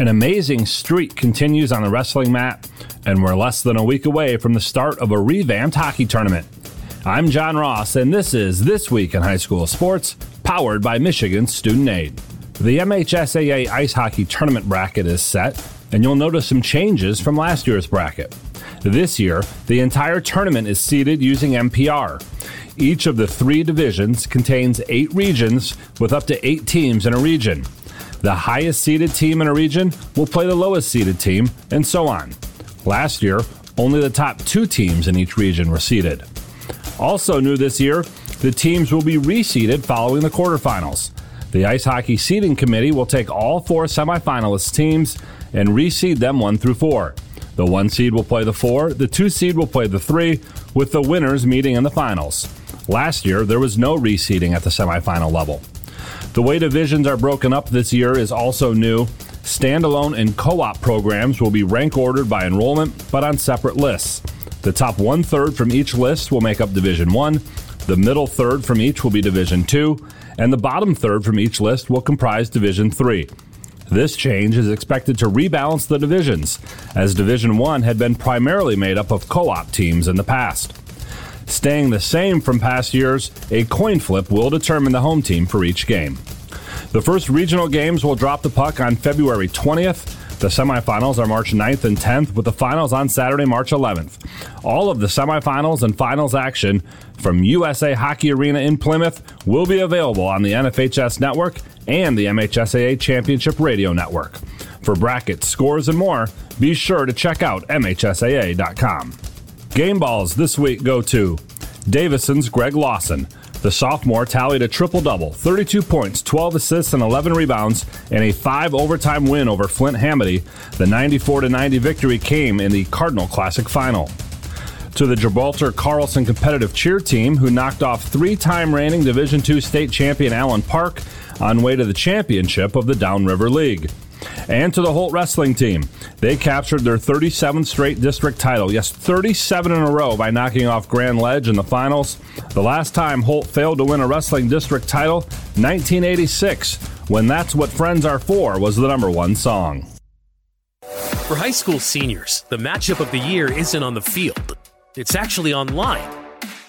An amazing streak continues on the wrestling mat, and we're less than a week away from the start of a revamped hockey tournament. I'm John Ross, and this is This Week in High School Sports, powered by Michigan Student Aid. The MHSAA Ice Hockey Tournament bracket is set, and you'll notice some changes from last year's bracket. This year, the entire tournament is seeded using MPR. Each of the three divisions contains eight regions with up to eight teams in a region. The highest seeded team in a region will play the lowest seeded team, and so on. Last year, only the top two teams in each region were seeded. Also new this year, the teams will be reseeded following the quarterfinals. The Ice Hockey Seeding Committee will take all four semifinalist teams and reseed them one through four. The one seed will play the four, the two seed will play the three, with the winners meeting in the finals. Last year, there was no reseeding at the semifinal level. The way divisions are broken up this year is also new. Standalone and co op programs will be rank ordered by enrollment, but on separate lists. The top one third from each list will make up Division 1, the middle third from each will be Division 2, and the bottom third from each list will comprise Division 3. This change is expected to rebalance the divisions, as Division 1 had been primarily made up of co op teams in the past. Staying the same from past years, a coin flip will determine the home team for each game. The first regional games will drop the puck on February 20th. The semifinals are March 9th and 10th, with the finals on Saturday, March 11th. All of the semifinals and finals action from USA Hockey Arena in Plymouth will be available on the NFHS network and the MHSAA Championship Radio Network. For brackets, scores, and more, be sure to check out MHSAA.com. Game balls this week go to Davison's Greg Lawson. The sophomore tallied a triple double 32 points, 12 assists, and 11 rebounds in a five overtime win over Flint Hamady. The 94 90 victory came in the Cardinal Classic final. To the Gibraltar Carlson competitive cheer team, who knocked off three time reigning Division II state champion Allen Park on way to the championship of the Downriver League and to the Holt wrestling team. They captured their 37th straight district title. Yes, 37 in a row by knocking off Grand Ledge in the finals. The last time Holt failed to win a wrestling district title, 1986, when That's What Friends Are For was the number one song. For high school seniors, the matchup of the year isn't on the field, it's actually online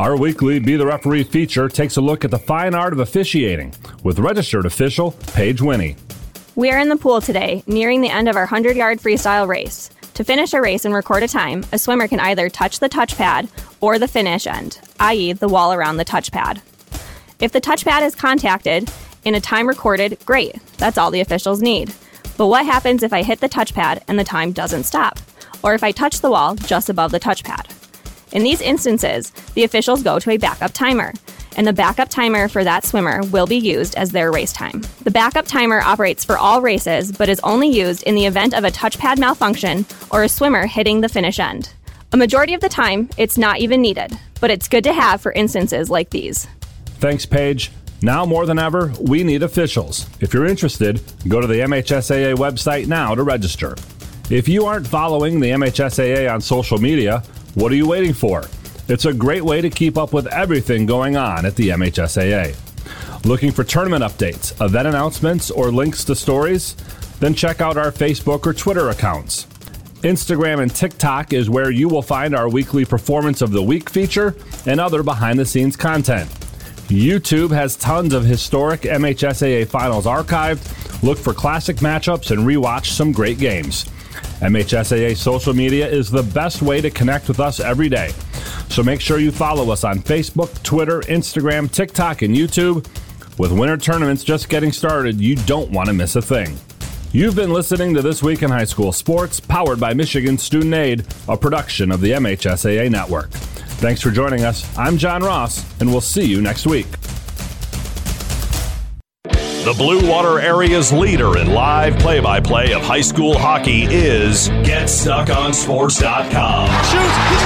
Our weekly Be the Referee feature takes a look at the fine art of officiating with registered official Paige Winnie. We are in the pool today, nearing the end of our 100 yard freestyle race. To finish a race and record a time, a swimmer can either touch the touchpad or the finish end, i.e., the wall around the touchpad. If the touchpad is contacted in a time recorded, great, that's all the officials need. But what happens if I hit the touchpad and the time doesn't stop? Or if I touch the wall just above the touchpad? In these instances, the officials go to a backup timer, and the backup timer for that swimmer will be used as their race time. The backup timer operates for all races, but is only used in the event of a touchpad malfunction or a swimmer hitting the finish end. A majority of the time, it's not even needed, but it's good to have for instances like these. Thanks, Paige. Now more than ever, we need officials. If you're interested, go to the MHSAA website now to register. If you aren't following the MHSAA on social media, what are you waiting for? It's a great way to keep up with everything going on at the MHSAA. Looking for tournament updates, event announcements, or links to stories? Then check out our Facebook or Twitter accounts. Instagram and TikTok is where you will find our weekly Performance of the Week feature and other behind the scenes content. YouTube has tons of historic MHSAA finals archived. Look for classic matchups and rewatch some great games. MHSAA social media is the best way to connect with us every day. So make sure you follow us on Facebook, Twitter, Instagram, TikTok, and YouTube. With winter tournaments just getting started, you don't want to miss a thing. You've been listening to This Week in High School Sports, powered by Michigan Student Aid, a production of the MHSAA Network. Thanks for joining us. I'm John Ross, and we'll see you next week. The Blue Water area's leader in live play by play of high school hockey is GetStuckOnSports.com. Shoots, he!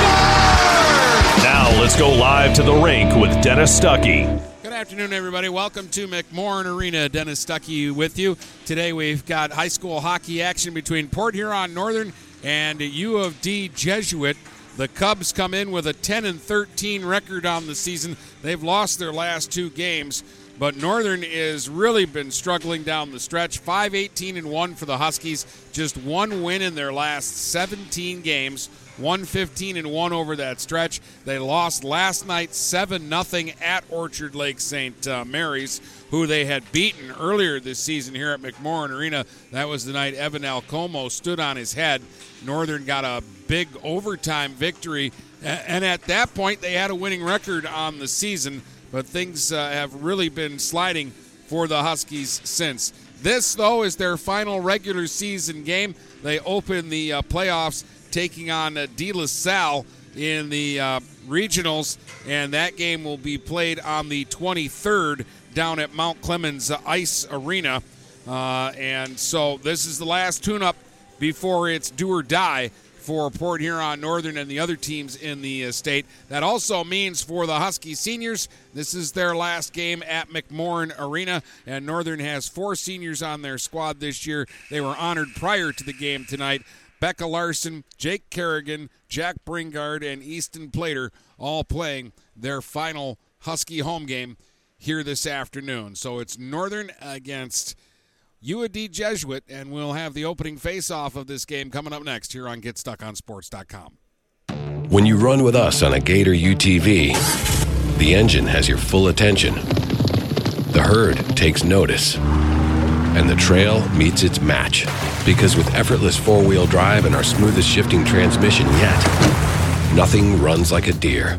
Now let's go live to the rink with Dennis Stuckey. Good afternoon, everybody. Welcome to McMorran Arena. Dennis Stuckey with you. Today we've got high school hockey action between Port Huron Northern and U of D Jesuit. The Cubs come in with a 10 and 13 record on the season. They've lost their last two games. But Northern has really been struggling down the stretch. 5 18 and 1 for the Huskies. Just one win in their last 17 games. 115 and 1 over that stretch. They lost last night 7 0 at Orchard Lake St. Uh, Mary's, who they had beaten earlier this season here at McMorran Arena. That was the night Evan Alcomo stood on his head. Northern got a big overtime victory. And at that point, they had a winning record on the season but things uh, have really been sliding for the Huskies since. This, though, is their final regular season game. They open the uh, playoffs taking on uh, De La Salle in the uh, regionals, and that game will be played on the 23rd down at Mount Clemens Ice Arena. Uh, and so this is the last tune up before it's do or die for Port Huron Northern and the other teams in the uh, state. That also means for the Husky seniors, this is their last game at McMorran Arena, and Northern has four seniors on their squad this year. They were honored prior to the game tonight. Becca Larson, Jake Kerrigan, Jack Bringard, and Easton Plater all playing their final Husky home game here this afternoon. So it's Northern against UAD Jesuit, and we'll have the opening face-off of this game coming up next here on GetStuckOnSports.com. When you run with us on a Gator UTV, the engine has your full attention. The herd takes notice. And the trail meets its match. Because with effortless four wheel drive and our smoothest shifting transmission yet, nothing runs like a Deere.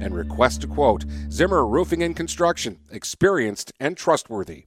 and request a quote. Zimmer Roofing and Construction experienced, and trustworthy.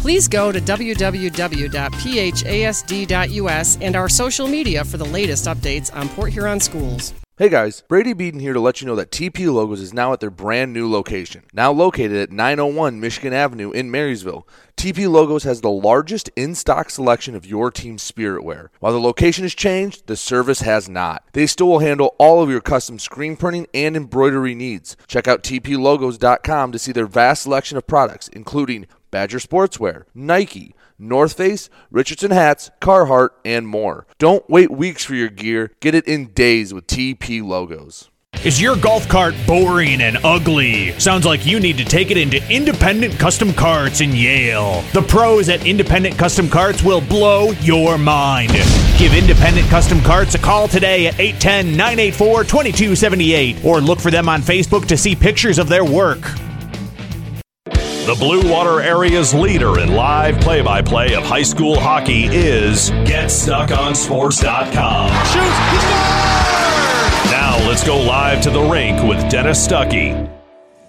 Please go to www.phasd.us and our social media for the latest updates on Port Huron schools. Hey guys, Brady Beaton here to let you know that TP Logos is now at their brand new location. Now located at 901 Michigan Avenue in Marysville, TP Logos has the largest in stock selection of your team's spirit wear. While the location has changed, the service has not. They still will handle all of your custom screen printing and embroidery needs. Check out tplogos.com to see their vast selection of products, including Badger Sportswear, Nike, North Face, Richardson hats, Carhartt, and more. Don't wait weeks for your gear. Get it in days with TP logos. Is your golf cart boring and ugly? Sounds like you need to take it into Independent Custom Carts in Yale. The pros at Independent Custom Carts will blow your mind. Give Independent Custom Carts a call today at 810 984 2278 or look for them on Facebook to see pictures of their work. The Blue Water area's leader in live play by play of high school hockey is GetStuckOnSports.com. Shoot! Now let's go live to the rink with Dennis Stuckey.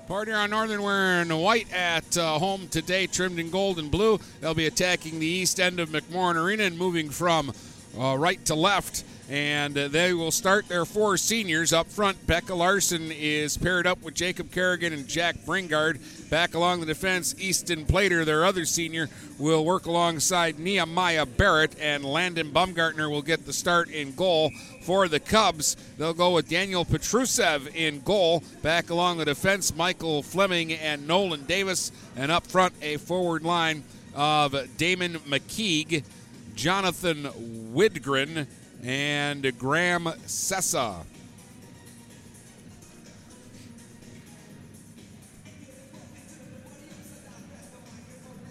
Port Huron Northern wearing white at uh, home today, trimmed in gold and blue. They'll be attacking the east end of McMorran Arena and moving from uh, right to left. And uh, they will start their four seniors up front. Becca Larson is paired up with Jacob Kerrigan and Jack Bringard. Back along the defense, Easton Plater, their other senior, will work alongside Nehemiah Barrett, and Landon Bumgartner will get the start in goal for the Cubs. They'll go with Daniel Petrusev in goal. Back along the defense, Michael Fleming and Nolan Davis. And up front, a forward line of Damon McKeague, Jonathan Widgren, and Graham Sessa.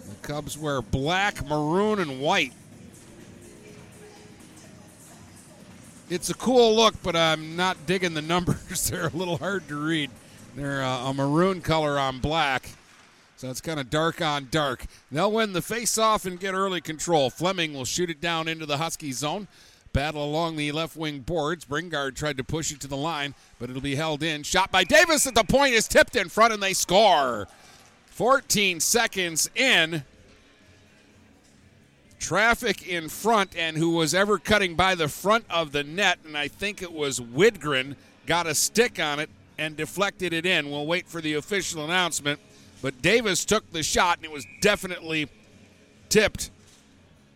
The Cubs wear black, maroon, and white. It's a cool look, but I'm not digging the numbers. They're a little hard to read. They're uh, a maroon color on black. So it's kind of dark on dark. They'll win the face-off and get early control. Fleming will shoot it down into the Husky zone. Battle along the left wing boards. Bringard tried to push it to the line, but it'll be held in. Shot by Davis at the point is tipped in front, and they score. 14 seconds in. Traffic in front, and who was ever cutting by the front of the net, and I think it was Widgren, got a stick on it and deflected it in. We'll wait for the official announcement. But Davis took the shot, and it was definitely tipped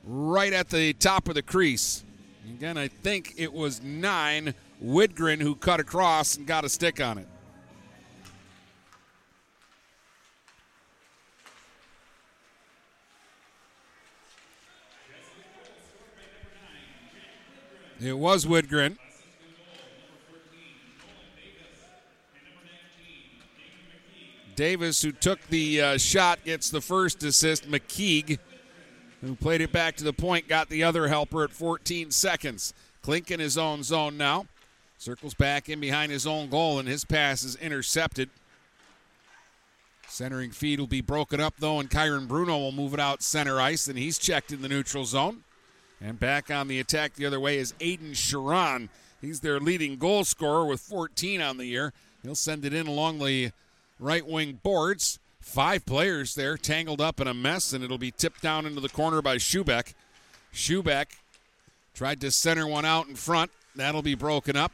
right at the top of the crease. Again, I think it was nine Widgren who cut across and got a stick on it. It was Widgren. Davis, who took the uh, shot, gets the first assist. McKeague, who played it back to the point, got the other helper at 14 seconds. Klink in his own zone now. Circles back in behind his own goal, and his pass is intercepted. Centering feed will be broken up, though, and Kyron Bruno will move it out center ice, and he's checked in the neutral zone. And back on the attack the other way is Aiden Sharon. He's their leading goal scorer with 14 on the year. He'll send it in along the right wing boards. Five players there tangled up in a mess, and it'll be tipped down into the corner by Schubeck. Schubeck tried to center one out in front. That'll be broken up.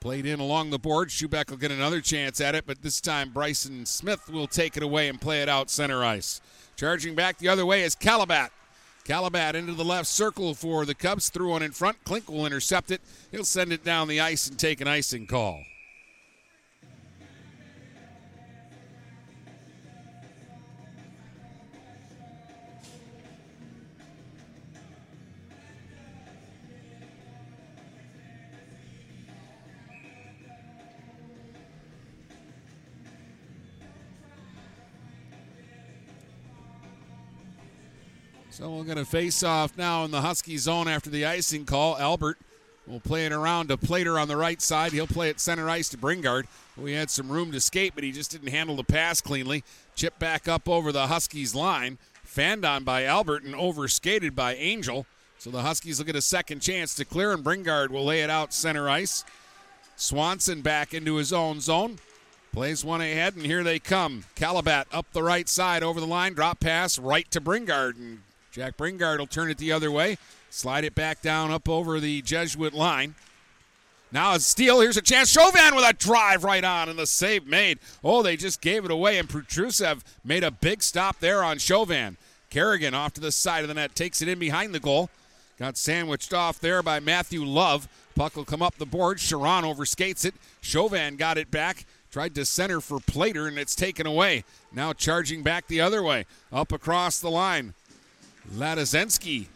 Played in along the board. Schubeck will get another chance at it, but this time Bryson Smith will take it away and play it out center ice. Charging back the other way is Calabat. Calabat into the left circle for the Cubs. Threw one in front. Klink will intercept it. He'll send it down the ice and take an icing call. So we're going to face off now in the Husky zone after the icing call. Albert will play it around to Plater on the right side. He'll play it center ice to Bringard. We had some room to skate, but he just didn't handle the pass cleanly. Chip back up over the Huskies line. Fanned on by Albert and overskated by Angel. So the Huskies will get a second chance to clear, and Bringard will lay it out center ice. Swanson back into his own zone. Plays one ahead, and here they come. Calabat up the right side over the line. Drop pass right to Bringard. And Jack Bringard will turn it the other way. Slide it back down up over the Jesuit line. Now a steal. Here's a chance. Chauvin with a drive right on, and the save made. Oh, they just gave it away, and Petrusev made a big stop there on Chauvin. Kerrigan off to the side of the net, takes it in behind the goal. Got sandwiched off there by Matthew Love. Puck will come up the board. Sharon overskates it. Chauvin got it back. Tried to center for Plater, and it's taken away. Now charging back the other way. Up across the line. Ladizensky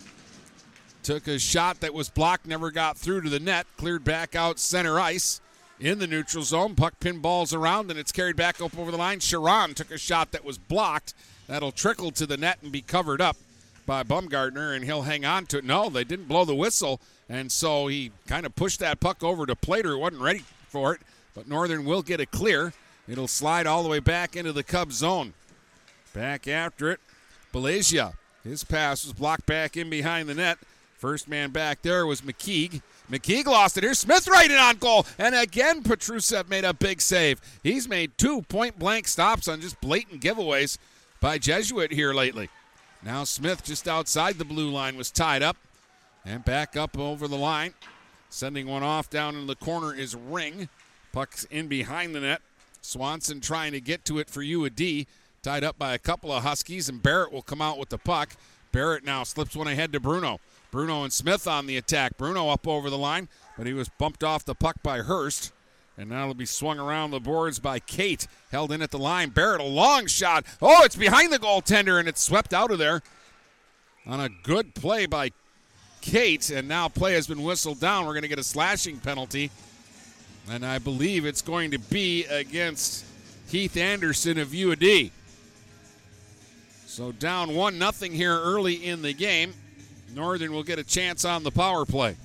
took a shot that was blocked, never got through to the net, cleared back out center ice in the neutral zone. Puck pinballs around and it's carried back up over the line. Sharon took a shot that was blocked. That'll trickle to the net and be covered up by Bumgardner, and he'll hang on to it. No, they didn't blow the whistle, and so he kind of pushed that puck over to Plater, who wasn't ready for it. But Northern will get a clear. It'll slide all the way back into the Cubs zone. Back after it, Belazia. His pass was blocked back in behind the net. First man back there was McKeague. McKeague lost it here. Smith right in on goal. And again, Petrusev made a big save. He's made two point blank stops on just blatant giveaways by Jesuit here lately. Now Smith just outside the blue line was tied up and back up over the line. Sending one off down in the corner is Ring. Puck's in behind the net. Swanson trying to get to it for UAD. Tied up by a couple of Huskies, and Barrett will come out with the puck. Barrett now slips one ahead to Bruno. Bruno and Smith on the attack. Bruno up over the line, but he was bumped off the puck by Hurst. And now it'll be swung around the boards by Kate. Held in at the line. Barrett, a long shot. Oh, it's behind the goaltender, and it's swept out of there on a good play by Kate. And now play has been whistled down. We're going to get a slashing penalty. And I believe it's going to be against Heath Anderson of UAD. So down 1 nothing here early in the game. Northern will get a chance on the power play.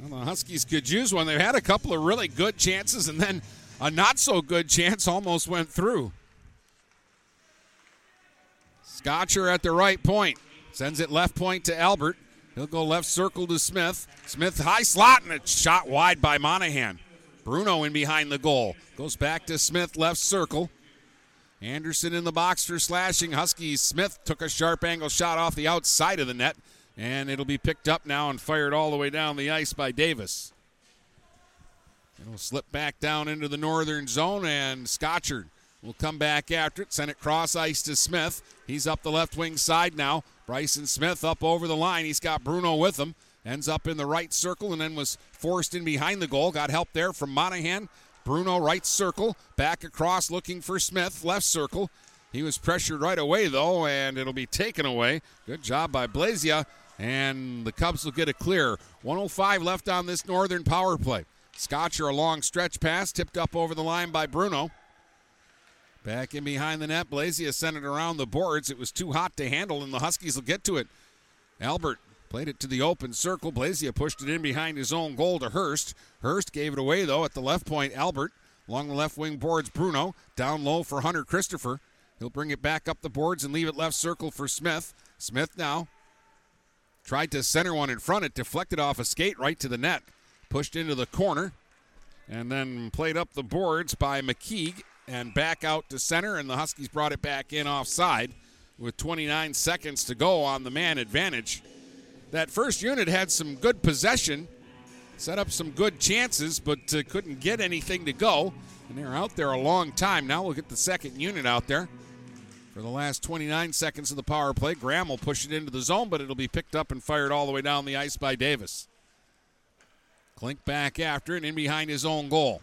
Well, the Huskies could use one. They've had a couple of really good chances, and then a not so good chance almost went through. Scotcher at the right point. Sends it left point to Albert. He'll go left circle to Smith. Smith high slot and it's shot wide by Monahan. Bruno in behind the goal. Goes back to Smith left circle. Anderson in the box for slashing. Huskies Smith took a sharp angle shot off the outside of the net. And it'll be picked up now and fired all the way down the ice by Davis. It'll slip back down into the northern zone, and Scotcher will come back after it. Send it cross ice to Smith. He's up the left wing side now. Bryson Smith up over the line. He's got Bruno with him. Ends up in the right circle and then was forced in behind the goal. Got help there from Monahan. Bruno right circle. Back across looking for Smith. Left circle. He was pressured right away though, and it'll be taken away. Good job by Blazia. And the Cubs will get a clear. 105 left on this northern power play. Scotcher a long stretch pass, tipped up over the line by Bruno. Back in behind the net, Blazia sent it around the boards. It was too hot to handle, and the Huskies will get to it. Albert played it to the open circle. Blazia pushed it in behind his own goal to Hurst. Hurst gave it away, though, at the left point. Albert along the left wing boards, Bruno. Down low for Hunter Christopher. He'll bring it back up the boards and leave it left circle for Smith. Smith now Tried to center one in front. It deflected off a skate right to the net. Pushed into the corner. And then played up the boards by McKeague and back out to center. And the Huskies brought it back in offside with 29 seconds to go on the man advantage. That first unit had some good possession, set up some good chances, but uh, couldn't get anything to go. And they're out there a long time. Now we'll get the second unit out there for the last 29 seconds of the power play. Graham will push it into the zone, but it'll be picked up and fired all the way down the ice by Davis. Klink back after and in behind his own goal.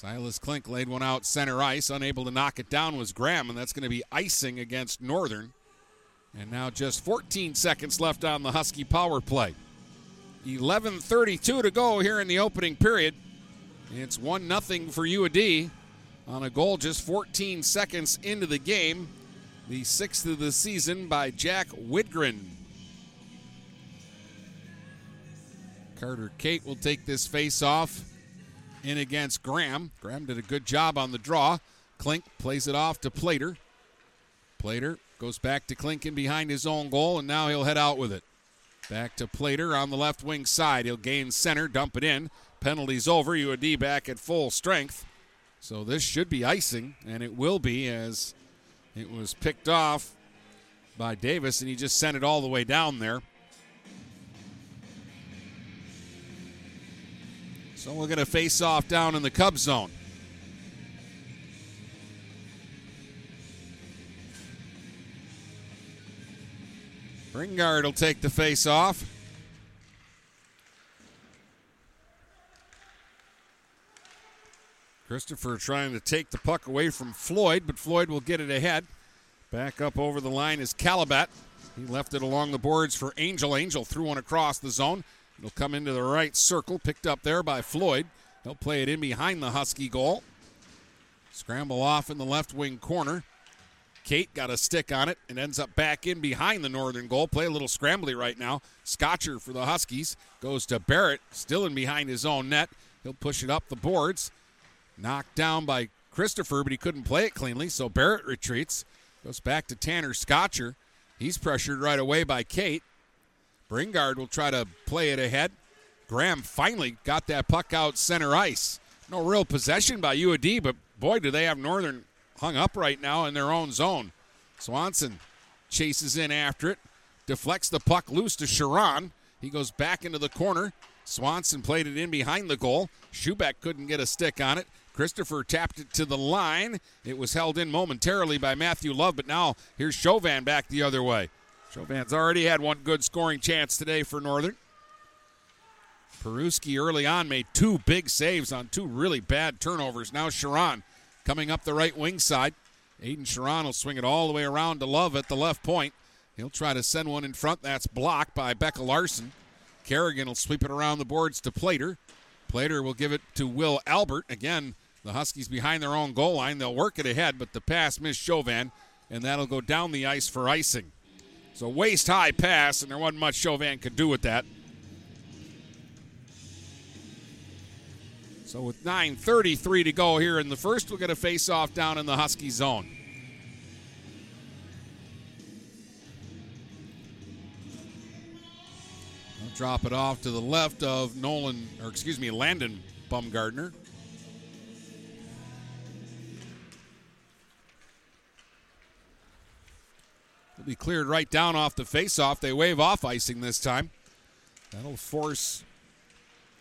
Silas Klink laid one out center ice. Unable to knock it down was Graham, and that's going to be icing against Northern. And now just 14 seconds left on the Husky power play. 11:32 to go here in the opening period. It's one nothing for UAD on a goal just 14 seconds into the game the sixth of the season by Jack Widgren. Carter Kate will take this face off in against Graham. Graham did a good job on the draw. Klink plays it off to Plater. Plater goes back to Klink in behind his own goal, and now he'll head out with it. Back to Plater on the left wing side. He'll gain center, dump it in. Penalties over. UAD back at full strength. So this should be icing, and it will be as it was picked off by Davis, and he just sent it all the way down there. So we're going to face off down in the Cub zone. Bringard will take the face off. Christopher trying to take the puck away from Floyd, but Floyd will get it ahead. Back up over the line is Calabat. He left it along the boards for Angel. Angel threw one across the zone. It'll come into the right circle, picked up there by Floyd. He'll play it in behind the Husky goal. Scramble off in the left wing corner. Kate got a stick on it and ends up back in behind the Northern goal. Play a little scrambly right now. Scotcher for the Huskies goes to Barrett, still in behind his own net. He'll push it up the boards. Knocked down by Christopher, but he couldn't play it cleanly, so Barrett retreats. Goes back to Tanner Scotcher. He's pressured right away by Kate. Bringard will try to play it ahead. Graham finally got that puck out center ice. No real possession by UAD, but boy, do they have Northern hung up right now in their own zone. Swanson chases in after it, deflects the puck loose to Sharon. He goes back into the corner. Swanson played it in behind the goal. Schubeck couldn't get a stick on it. Christopher tapped it to the line. It was held in momentarily by Matthew Love, but now here's Chauvin back the other way. Chauvin's already had one good scoring chance today for Northern. Petrusev early on made two big saves on two really bad turnovers. Now Sharon coming up the right wing side. Aiden Sharon will swing it all the way around to Love at the left point. He'll try to send one in front. That's blocked by Becca Larson. Kerrigan will sweep it around the boards to Plater. Plater will give it to Will Albert. Again, the Huskies behind their own goal line. They'll work it ahead, but the pass missed Chauvin, and that'll go down the ice for icing. So waist high pass, and there wasn't much Chauvin could do with that. So with 9.33 to go here in the first, we'll get a face off down in the Husky zone. I'll drop it off to the left of Nolan, or excuse me, Landon Bumgardner. It'll be cleared right down off the face-off. They wave off icing this time. That'll force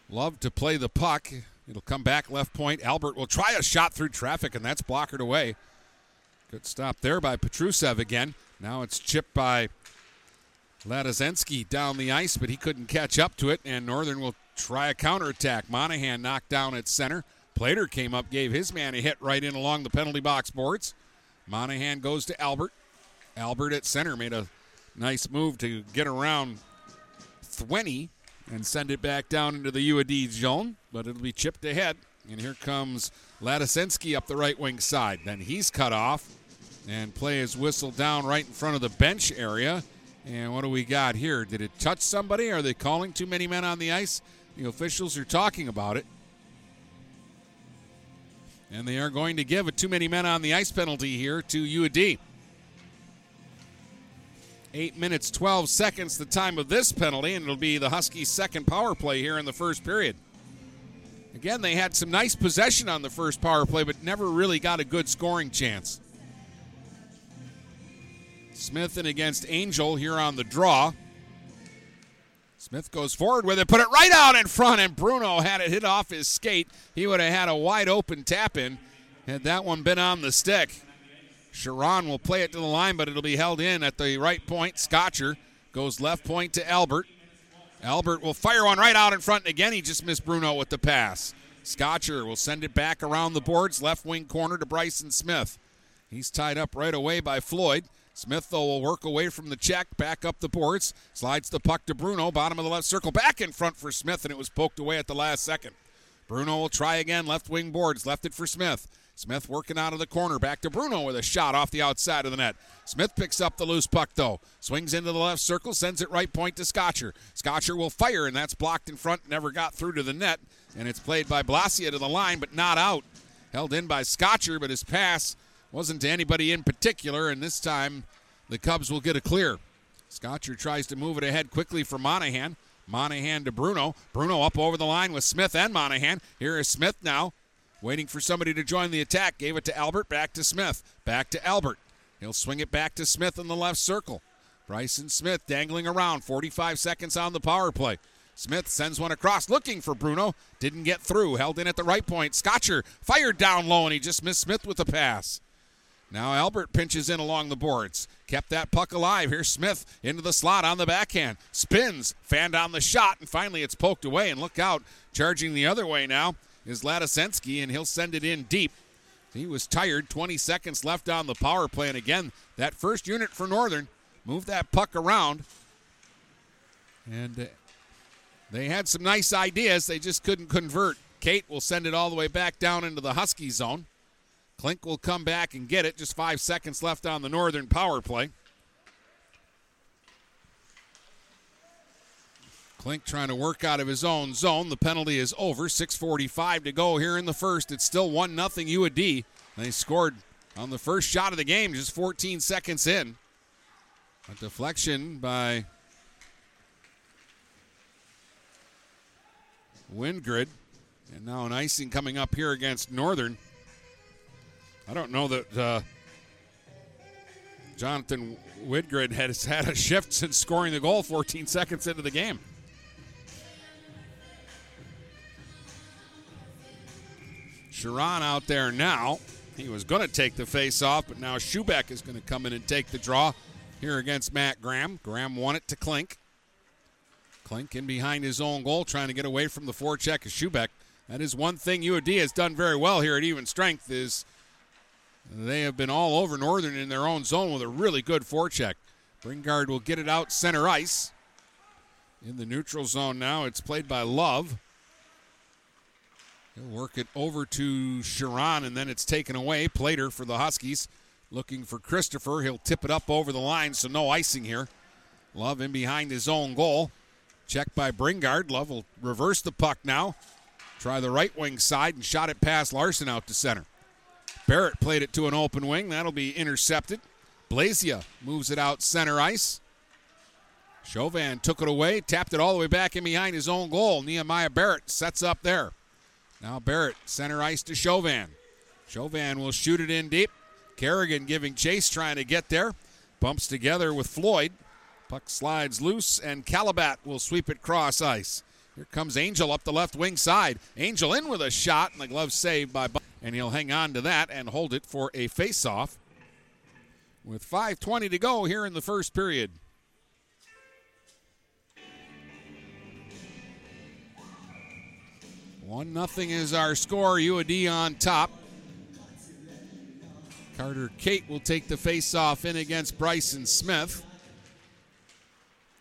Love to play the puck. It'll come back left point. Albert will try a shot through traffic, and that's blockered away. Good stop there by Petrusev again. Now it's chipped by Ladozensky down the ice, but he couldn't catch up to it, and Northern will try a counterattack. Monahan knocked down at center. Plater came up, gave his man a hit right in along the penalty box boards. Monahan goes to Albert. Albert at center made a nice move to get around Thwenny and send it back down into the UAD zone, but it'll be chipped ahead. And here comes Ladosensky up the right wing side. Then he's cut off, and play is whistled down right in front of the bench area. And what do we got here? Did it touch somebody? Are they calling too many men on the ice? The officials are talking about it. And they are going to give a too many men on the ice penalty here to UAD. Eight minutes, 12 seconds, the time of this penalty, and it'll be the Huskies' second power play here in the first period. Again, they had some nice possession on the first power play, but never really got a good scoring chance. Smith in against Angel here on the draw. Smith goes forward with it, put it right out in front, and Bruno had it hit off his skate. He would have had a wide open tap in had that one been on the stick. Sharon will play it to the line, but it'll be held in at the right point. Scotcher goes left point to Albert. Albert will fire one right out in front, and again he just missed Bruno with the pass. Scotcher will send it back around the boards, left wing corner to Bryson Smith. He's tied up right away by Floyd. Smith, though, will work away from the check, back up the boards, slides the puck to Bruno, bottom of the left circle, back in front for Smith, and it was poked away at the last second. Bruno will try again, left wing boards, left it for Smith. Smith working out of the corner, back to Bruno with a shot off the outside of the net. Smith picks up the loose puck, though. Swings into the left circle, sends it right point to Scotcher. Scotcher will fire, and that's blocked in front, never got through to the net. And it's played by Blasia to the line, but not out. Held in by Scotcher, but his pass wasn't to anybody in particular, and this time the Cubs will get a clear. Scotcher tries to move it ahead quickly for Monahan. Monahan to Bruno. Bruno up over the line with Smith and Monahan. Here is Smith now, waiting for somebody to join the attack. Gave it to Albert, back to Smith. Back to Albert. He'll swing it back to Smith in the left circle. Bryson Smith dangling around, 45 seconds on the power play. Smith sends one across looking for Bruno. Didn't get through. Held in at the right point. Scotcher fired down low, and he just missed Smith with the pass. Now Albert pinches in along the boards. Kept that puck alive. Here's Smith into the slot on the backhand. Spins, fanned on the shot, and finally it's poked away. And look out, charging the other way now is Ladosensky, and he'll send it in deep. He was tired. 20 seconds left on the power play. And again, that first unit for Northern moved that puck around. And uh, they had some nice ideas. They just couldn't convert. Kate will send it all the way back down into the Husky zone. Klink will come back and get it. Just five seconds left on the Northern power play. Klink trying to work out of his own zone. The penalty is over. 6:45 to go here in the first. It's still one nothing UAD. They scored on the first shot of the game, just 14 seconds in. A deflection by Widgren. And now an icing coming up here against Northern. I don't know that uh, Jonathan Widgren has had a shift since scoring the goal 14 seconds into the game. Sharon out there now. He was going to take the face off, but now Schubeck is going to come in and take the draw here against Matt Graham. Graham won it to Klink. Klink in behind his own goal, trying to get away from the forecheck of Schubeck. That is one thing UAD has done very well here at even strength is they have been all over Northern in their own zone with a really good forecheck. Bringard will get it out center ice. In the neutral zone now, it's played by Love. He'll work it over to Sharon, and then it's taken away. Plater for the Huskies. Looking for Christopher. He'll tip it up over the line, so no icing here. Love in behind his own goal. Checked by Bringard. Love will reverse the puck now. Try the right wing side and shot it past Larson out to center. Barrett played it to an open wing. That'll be intercepted. Blazia moves it out center ice. Chauvin took it away, tapped it all the way back in behind his own goal. Nehemiah Barrett sets up there. Now Barrett, center ice to Chauvin. Chauvin will shoot it in deep. Kerrigan giving chase, trying to get there. Bumps together with Floyd. Puck slides loose, and Calabat will sweep it cross ice. Here comes Angel up the left wing side. Angel in with a shot, and the glove saved by and he'll hang on to that and hold it for a face-off. With 5:20 to go here in the first period. One nothing is our score. UAD on top. Carter Kate will take the face-off in against Bryson Smith.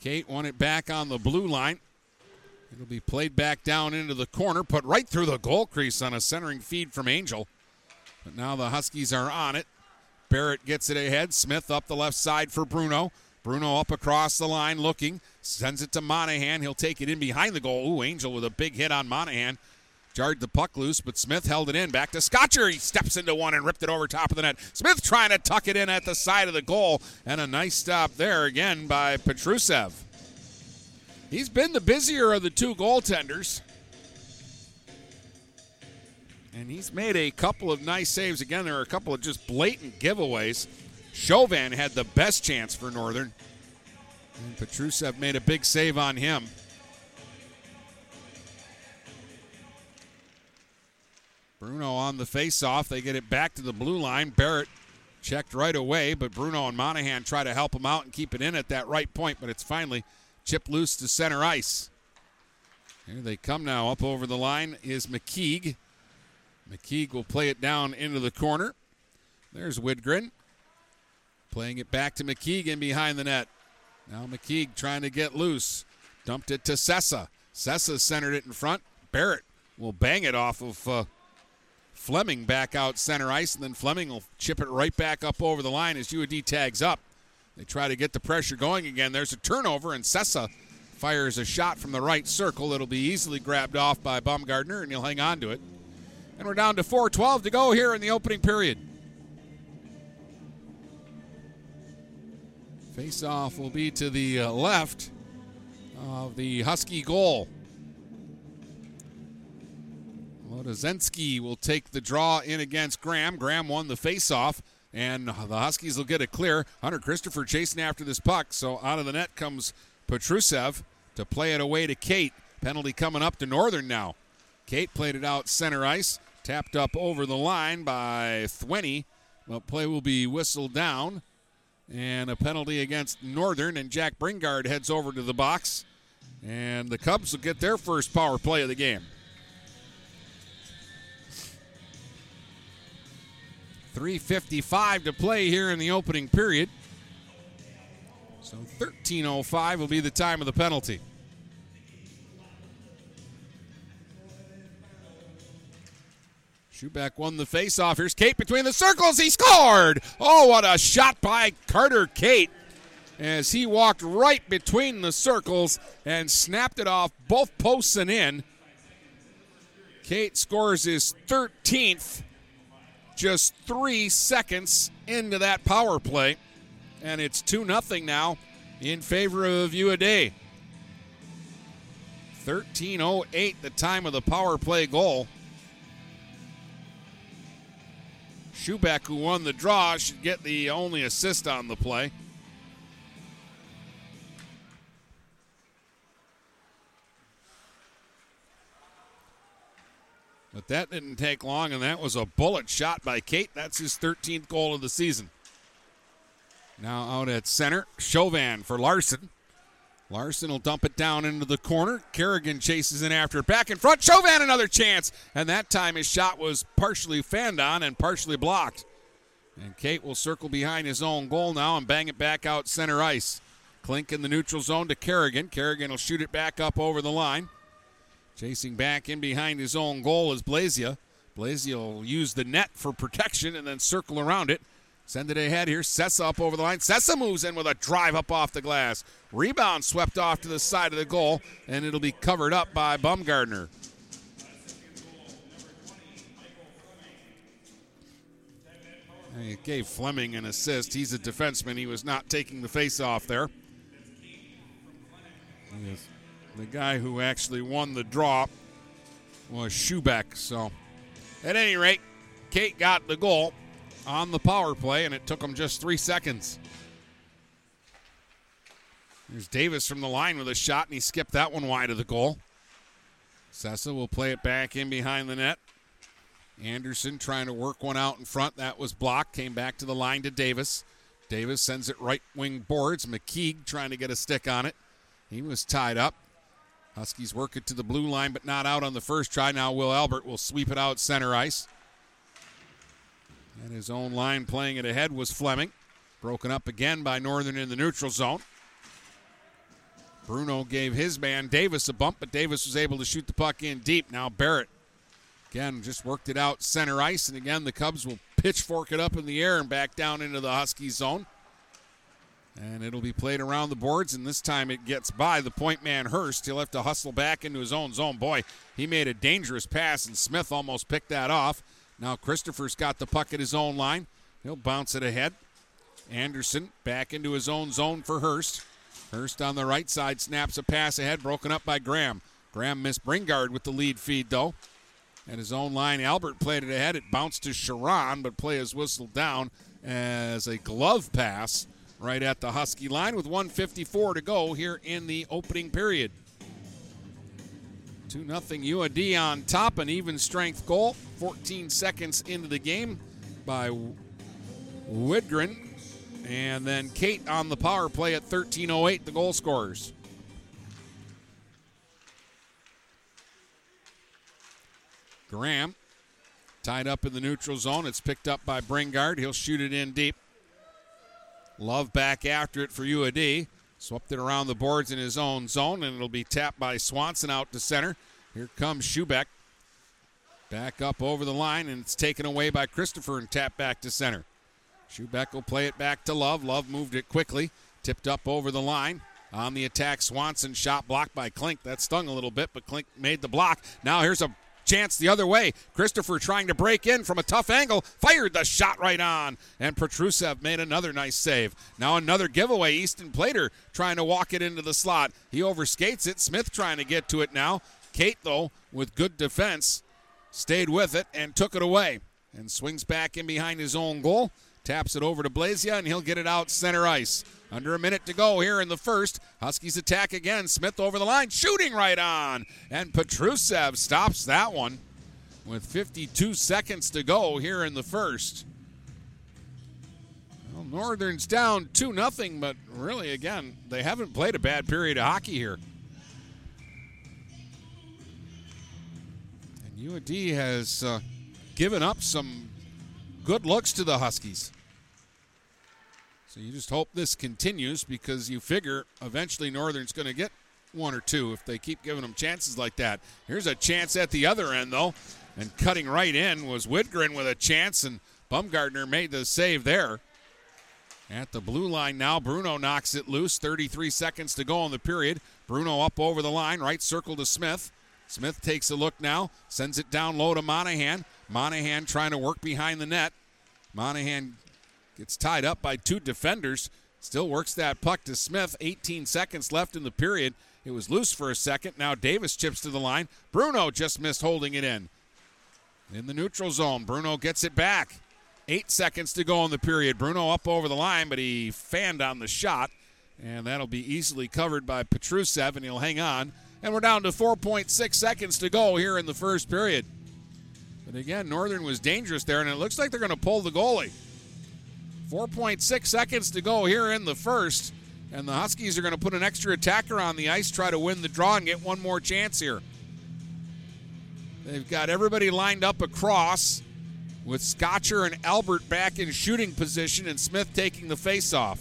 Kate won it back on the blue line. It'll be played back down into the corner, put right through the goal crease on a centering feed from Angel. But now the Huskies are on it. Barrett gets it ahead. Smith up the left side for Bruno. Bruno up across the line looking. Sends it to Monahan. He'll take it in behind the goal. Ooh, Angel with a big hit on Monahan. Jarred the puck loose, but Smith held it in. Back to Scotcher. He steps into one and ripped it over top of the net. Smith trying to tuck it in at the side of the goal. And a nice stop there again by Petrusev. He's been the busier of the two goaltenders. And he's made a couple of nice saves. Again, there are a couple of just blatant giveaways. Chauvin had the best chance for Northern. And Petrusev made a big save on him. Bruno on the face-off. They get it back to the blue line. Barrett checked right away, but Bruno and Monahan try to help him out and keep it in at that right point, but it's finally – chipped loose to center ice. Here they come now. Up over the line is McKeague. McKeague will play it down into the corner. There's Widgren. Playing it back to McKeague in behind the net. Now McKeague trying to get loose. Dumped it to Sessa. Sessa centered it in front. Barrett will bang it off of uh, Fleming back out center ice, and then Fleming will chip it right back up over the line as UAD tags up. They try to get the pressure going again. There's a turnover, and Sessa fires a shot from the right circle. It'll be easily grabbed off by Baumgartner, and he'll hang on to it. And we're down to 4:12 to go here in the opening period. Face-off will be to the uh, left of the Husky goal. Lodozensky will take the draw in against Graham. Graham won the face-off. And the Huskies will get it clear. Hunter Christopher chasing after this puck. So out of the net comes Petrusev to play it away to Kate. Penalty coming up to Northern now. Kate played it out center ice. Tapped up over the line by Thwenny. Well, play will be whistled down. And a penalty against Northern. And Jack Bringard heads over to the box. And the Cubs will get their first power play of the game. 3.55 to play here in the opening period. So 13.05 will be the time of the penalty. Schubeck won the faceoff. Here's Kate between the circles. He scored! Oh, what a shot by Carter Kate as he walked right between the circles and snapped it off both posts and in. Kate scores his 13th just three seconds into that power play, and it's 2 0 now in favor of U of D. 13.08 the time of the power play goal. Schubeck, who won the draw, should get the only assist on the play. But that didn't take long, and that was a bullet shot by Kate. That's his 13th goal of the season. Now out at center, Chauvin for Larson. Larson will dump it down into the corner. Kerrigan chases in after it. Back in front. Chauvin another chance. And that time his shot was partially fanned on and partially blocked. And Kate will circle behind his own goal now and bang it back out center ice. Klink in the neutral zone to Kerrigan. Kerrigan will shoot it back up over the line. Chasing back in behind his own goal is Blazia. Blazia will use the net for protection and then circle around it. Send it ahead here. Sessa up over the line. Sessa moves in with a drive up off the glass. Rebound swept off to the side of the goal, and it'll be covered up by Bumgardner. He gave Fleming an assist. He's a defenseman. He was not taking the face off there. The guy who actually won the draw was Schubeck. So, at any rate, Kate got the goal on the power play, and it took him just three seconds. There's Davis from the line with a shot, and he skipped that one wide of the goal. Sessa will play it back in behind the net. Anderson trying to work one out in front. That was blocked. Came back to the line to Davis. Davis sends it right wing boards. McKeague trying to get a stick on it. He was tied up. Huskies work it to the blue line, but not out on the first try. Now Will Albert will sweep it out center ice. And his own line playing it ahead was Fleming. Broken up again by Northern in the neutral zone. Bruno gave his man Davis a bump, but Davis was able to shoot the puck in deep. Now Barrett again just worked it out center ice, and again the Cubs will pitchfork it up in the air and back down into the Husky zone. And it'll be played around the boards, and this time it gets by the point man Hurst. He'll have to hustle back into his own zone. Boy, he made a dangerous pass, and Smith almost picked that off. Now Christopher's got the puck at his own line. He'll bounce it ahead. Anderson back into his own zone for Hurst. Hurst on the right side snaps a pass ahead, broken up by Graham. Graham missed Bringard with the lead feed, though. At his own line, Albert played it ahead. It bounced to Sharon, but play is whistled down as a glove pass right at the Husky line with 154 to go here in the opening period. 2 0 UAD on top, an even strength goal. 14 seconds into the game by Widgren. And then Kate on the power play at 13.08, the goal scorers. Graham tied up in the neutral zone. It's picked up by Bringard. He'll shoot it in deep. Love back after it for UAD. Swept it around the boards in his own zone, and it'll be tapped by Swanson out to center. Here comes Schubeck. Back up over the line, and it's taken away by Christopher and tapped back to center. Schubeck will play it back to Love. Love moved it quickly, tipped up over the line. On the attack, Swanson shot blocked by Klink. That stung a little bit, but Klink made the block. Now here's a chance the other way. Christopher trying to break in from a tough angle, fired the shot right on, and Petrusev made another nice save. Now another giveaway. Easton Plater trying to walk it into the slot. He overskates it. Smith trying to get to it now. Kate, though, with good defense, stayed with it and took it away and swings back in behind his own goal. Taps it over to Blazia, and he'll get it out center ice. Under a minute to go here in the first. Huskies attack again. Smith over the line, shooting right on. And Petrusev stops that one with 52 seconds to go here in the first. Well, Northern's down 2 0, but really, again, they haven't played a bad period of hockey here. And UAD has uh, given up some good looks to the Huskies. So you just hope this continues because you figure eventually Northern's going to get one or two if they keep giving them chances like that. Here's a chance at the other end, though. And cutting right in was Widgren with a chance, and Bumgardner made the save there. At the blue line now, Bruno knocks it loose. 33 seconds to go in the period. Bruno up over the line, right circle to Smith. Smith takes a look now, sends it down low to Monahan. Monahan trying to work behind the net. Monahan gets tied up by two defenders. Still works that puck to Smith. 18 seconds left in the period. It was loose for a second. Now Davis chips to the line. Bruno just missed holding it in in the neutral zone. Bruno gets it back. Eight seconds to go in the period. Bruno up over the line, but he fanned on the shot, and that'll be easily covered by Petrusev, and he'll hang on. And we're down to 4.6 seconds to go here in the first period. But again, Northern was dangerous there, and it looks like they're going to pull the goalie. 4.6 seconds to go here in the first, and the Huskies are going to put an extra attacker on the ice, try to win the draw, and get one more chance here. They've got everybody lined up across with Scotcher and Albert back in shooting position and Smith taking the faceoff.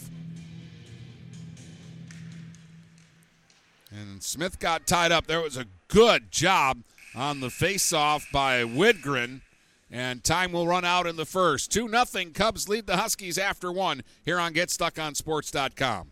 And Smith got tied up. There was a good job on the faceoff by Widgren. And time will run out in the first. 2 0 Cubs lead the Huskies after one here on GetStuckOnSports.com.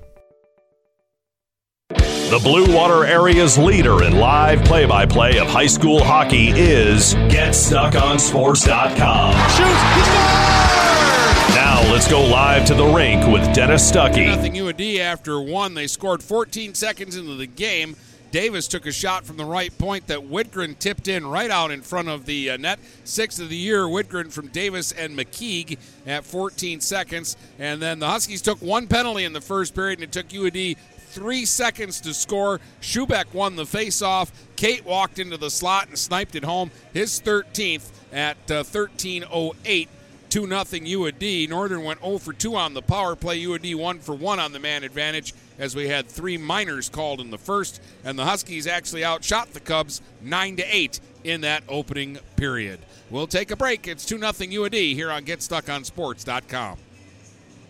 The Blue Water area's leader in live play by play of high school hockey is GetStuckOnSports.com. Now let's go live to the rink with Dennis Stuckey. Nothing UD after one. They scored 14 seconds into the game. Davis took a shot from the right point that Widgren tipped in right out in front of the uh, net. Sixth of the year, Widgren from Davis and McKeague at 14 seconds. And then the Huskies took one penalty in the first period, and it took UAD three seconds to score. Schubeck won the faceoff. Kate walked into the slot and sniped it home. His 13th at uh, 13:08. 2 0 UAD. Northern went 0 for 2 on the power play. UAD 1 for 1 on the man advantage as we had three minors called in the first, and the Huskies actually outshot the Cubs 9 to 8 in that opening period. We'll take a break. It's 2 0 UAD here on GetStuckOnSports.com.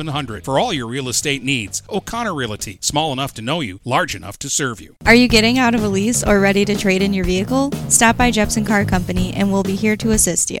700 for all your real estate needs. O'Connor Realty, small enough to know you, large enough to serve you. Are you getting out of a lease or ready to trade in your vehicle? Stop by Jepson Car Company and we'll be here to assist you.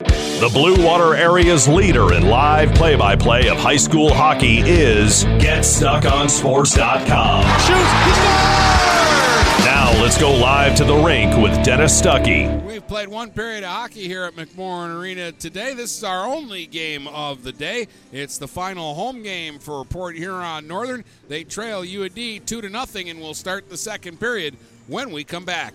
The Blue Water area's leader in live play by play of high school hockey is GetStuckOnSports.com. Shoot! Now let's go live to the rink with Dennis Stuckey. We've played one period of hockey here at McMorran Arena today. This is our only game of the day. It's the final home game for Port Huron Northern. They trail UAD 2 to nothing, and we'll start the second period when we come back.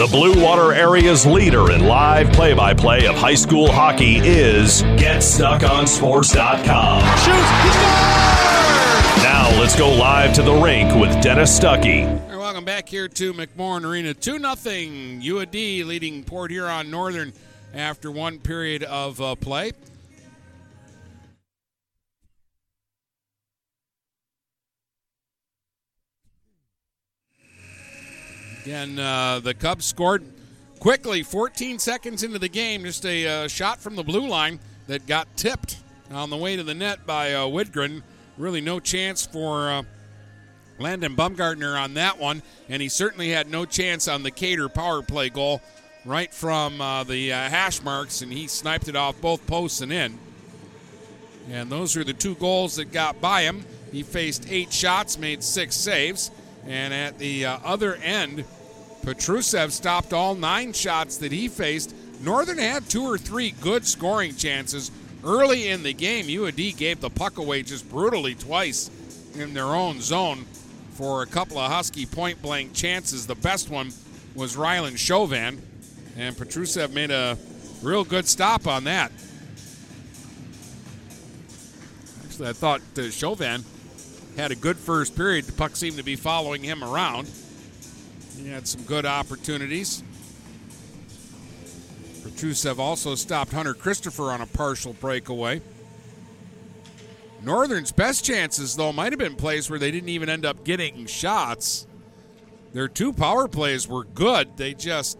The Blue Water area's leader in live play by play of high school hockey is GetStuckOnSports.com. Now let's go live to the rink with Dennis Stuckey. All right, welcome back here to McMorran Arena. 2 0 UAD leading Port Huron Northern after one period of uh, play. Again, uh, the Cubs scored quickly, 14 seconds into the game. Just a uh, shot from the blue line that got tipped on the way to the net by uh, Widgren. Really no chance for uh, Landon Bumgartner on that one, and he certainly had no chance on the Cater power play goal right from uh, the uh, hash marks, and he sniped it off both posts and in. And those are the two goals that got by him. He faced eight shots, made six saves. And at the uh, other end, Petrusev stopped all nine shots that he faced. Northern had two or three good scoring chances early in the game. UAD gave the puck away just brutally twice in their own zone for a couple of Husky point blank chances. The best one was Rylan Chauvin, and Petrusev made a real good stop on that. Actually, I thought uh, Chauvin had a good first period. The puck seemed to be following him around. He had some good opportunities. Petrusev also stopped Hunter Christopher on a partial breakaway. Northern's best chances, though, might have been plays where they didn't even end up getting shots. Their two power plays were good. They just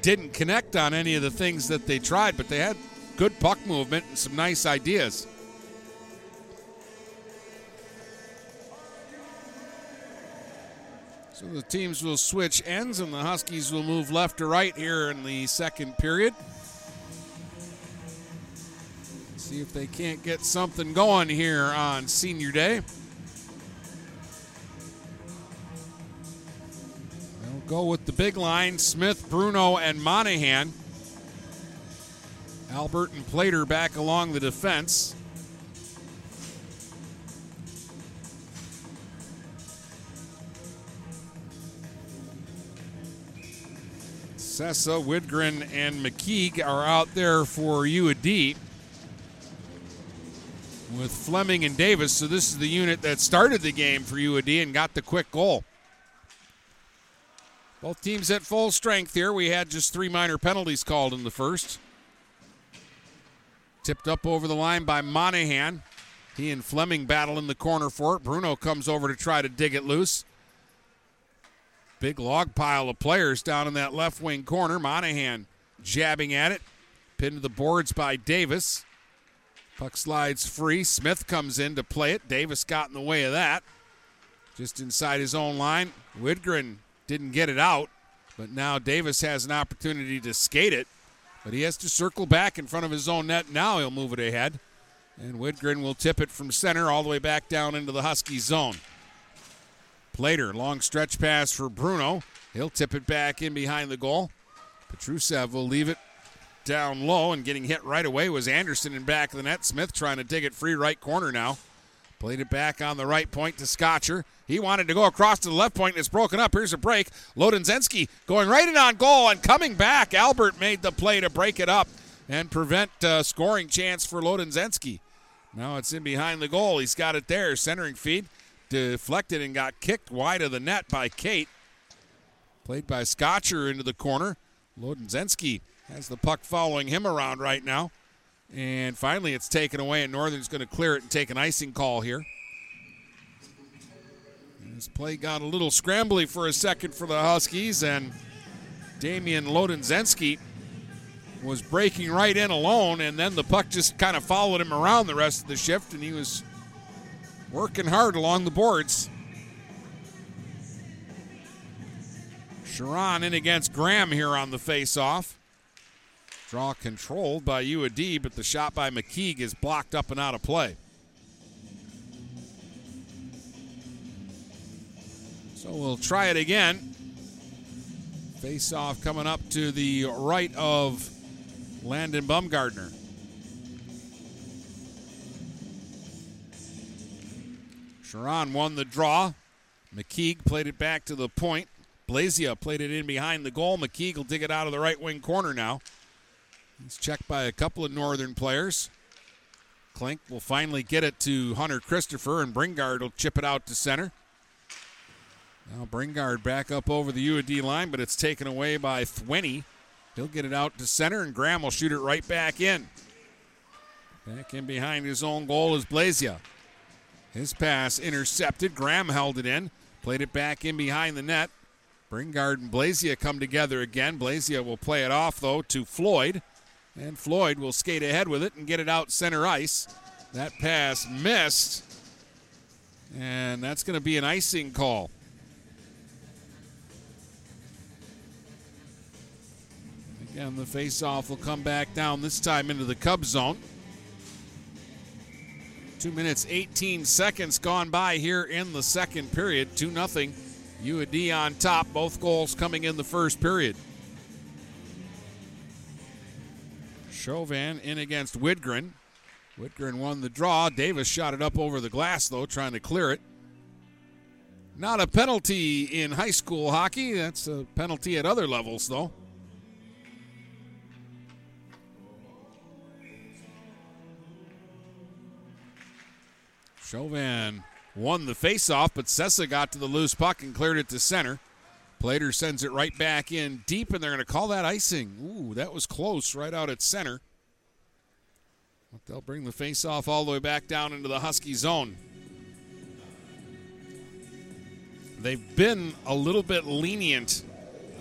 didn't connect on any of the things that they tried, but they had good puck movement and some nice ideas. So the teams will switch ends, and the Huskies will move left to right here in the second period. See if they can't get something going here on senior day. They'll go with the big line Smith, Bruno, and Monahan. Albert and Plater back along the defense. Sessa, Widgren, and McKeague are out there for UAD. with Fleming and Davis. So this is the unit that started the game for UAD and got the quick goal. Both teams at full strength here. We had just three minor penalties called in the first. Tipped up over the line by Monahan. He and Fleming battle in the corner for it. Bruno comes over to try to dig it loose. Big log pile of players down in that left wing corner. Monahan jabbing at it. Pinned to the boards by Davis. Puck slides free. Smith comes in to play it. Davis got in the way of that. Just inside his own line. Widgren didn't get it out, but now Davis has an opportunity to skate it. But he has to circle back in front of his own net. Now he'll move it ahead. And Widgren will tip it from center all the way back down into the Husky zone. Plater, long stretch pass for Bruno. He'll tip it back in behind the goal. Petrusev will leave it down low, and getting hit right away was Anderson in back of the net. Smith trying to dig it free right corner now. Played it back on the right point to Scotcher. He wanted to go across to the left point, and it's broken up. Here's a break. Lodenzensky going right in on goal and coming back. Albert made the play to break it up and prevent uh, scoring chance for Lodenzensky. Now it's in behind the goal. He's got it there. Centering feed deflected and got kicked wide of the net by Kate. Played by Scotcher into the corner. Lodenzensky has the puck following him around right now. And finally, it's taken away, and Northern's going to clear it and take an icing call here. This play got a little scrambly for a second for the Huskies, and Damian Lodenzensky was breaking right in alone, and then the puck just kind of followed him around the rest of the shift, and he was working hard along the boards. Sharon in against Graham here on the face-off. Draw controlled by UAD, but the shot by McKeague is blocked up and out of play. So we'll try it again. Face off coming up to the right of Landon Bumgardner. Sharon won the draw. McKeague played it back to the point. Blazia played it in behind the goal. McKeague will dig it out of the right wing corner now. He's checked by a couple of Northern players. Klink will finally get it to Hunter Christopher, and Bringard will chip it out to center. Now Bringard back up over the UAD line, but it's taken away by Thwenny. He'll get it out to center, and Graham will shoot it right back in. Back in behind his own goal is Blazia. His pass intercepted. Graham held it in, played it back in behind the net. Bringard and Blazia come together again. Blazia will play it off, though, to Floyd. And Floyd will skate ahead with it and get it out center ice. That pass missed. And that's going to be an icing call. Again, the face-off will come back down this time into the Cub zone. Two minutes, 18 seconds gone by here in the second period. 2 0. UAD on top. Both goals coming in the first period. Chauvin in against Widgren. Widgren won the draw. Davis shot it up over the glass, though, trying to clear it. Not a penalty in high school hockey. That's a penalty at other levels, though. Chauvin won the faceoff, but Sessa got to the loose puck and cleared it to center. Plater sends it right back in deep, and they're going to call that icing. Ooh, that was close right out at center. But they'll bring the faceoff all the way back down into the Husky zone. They've been a little bit lenient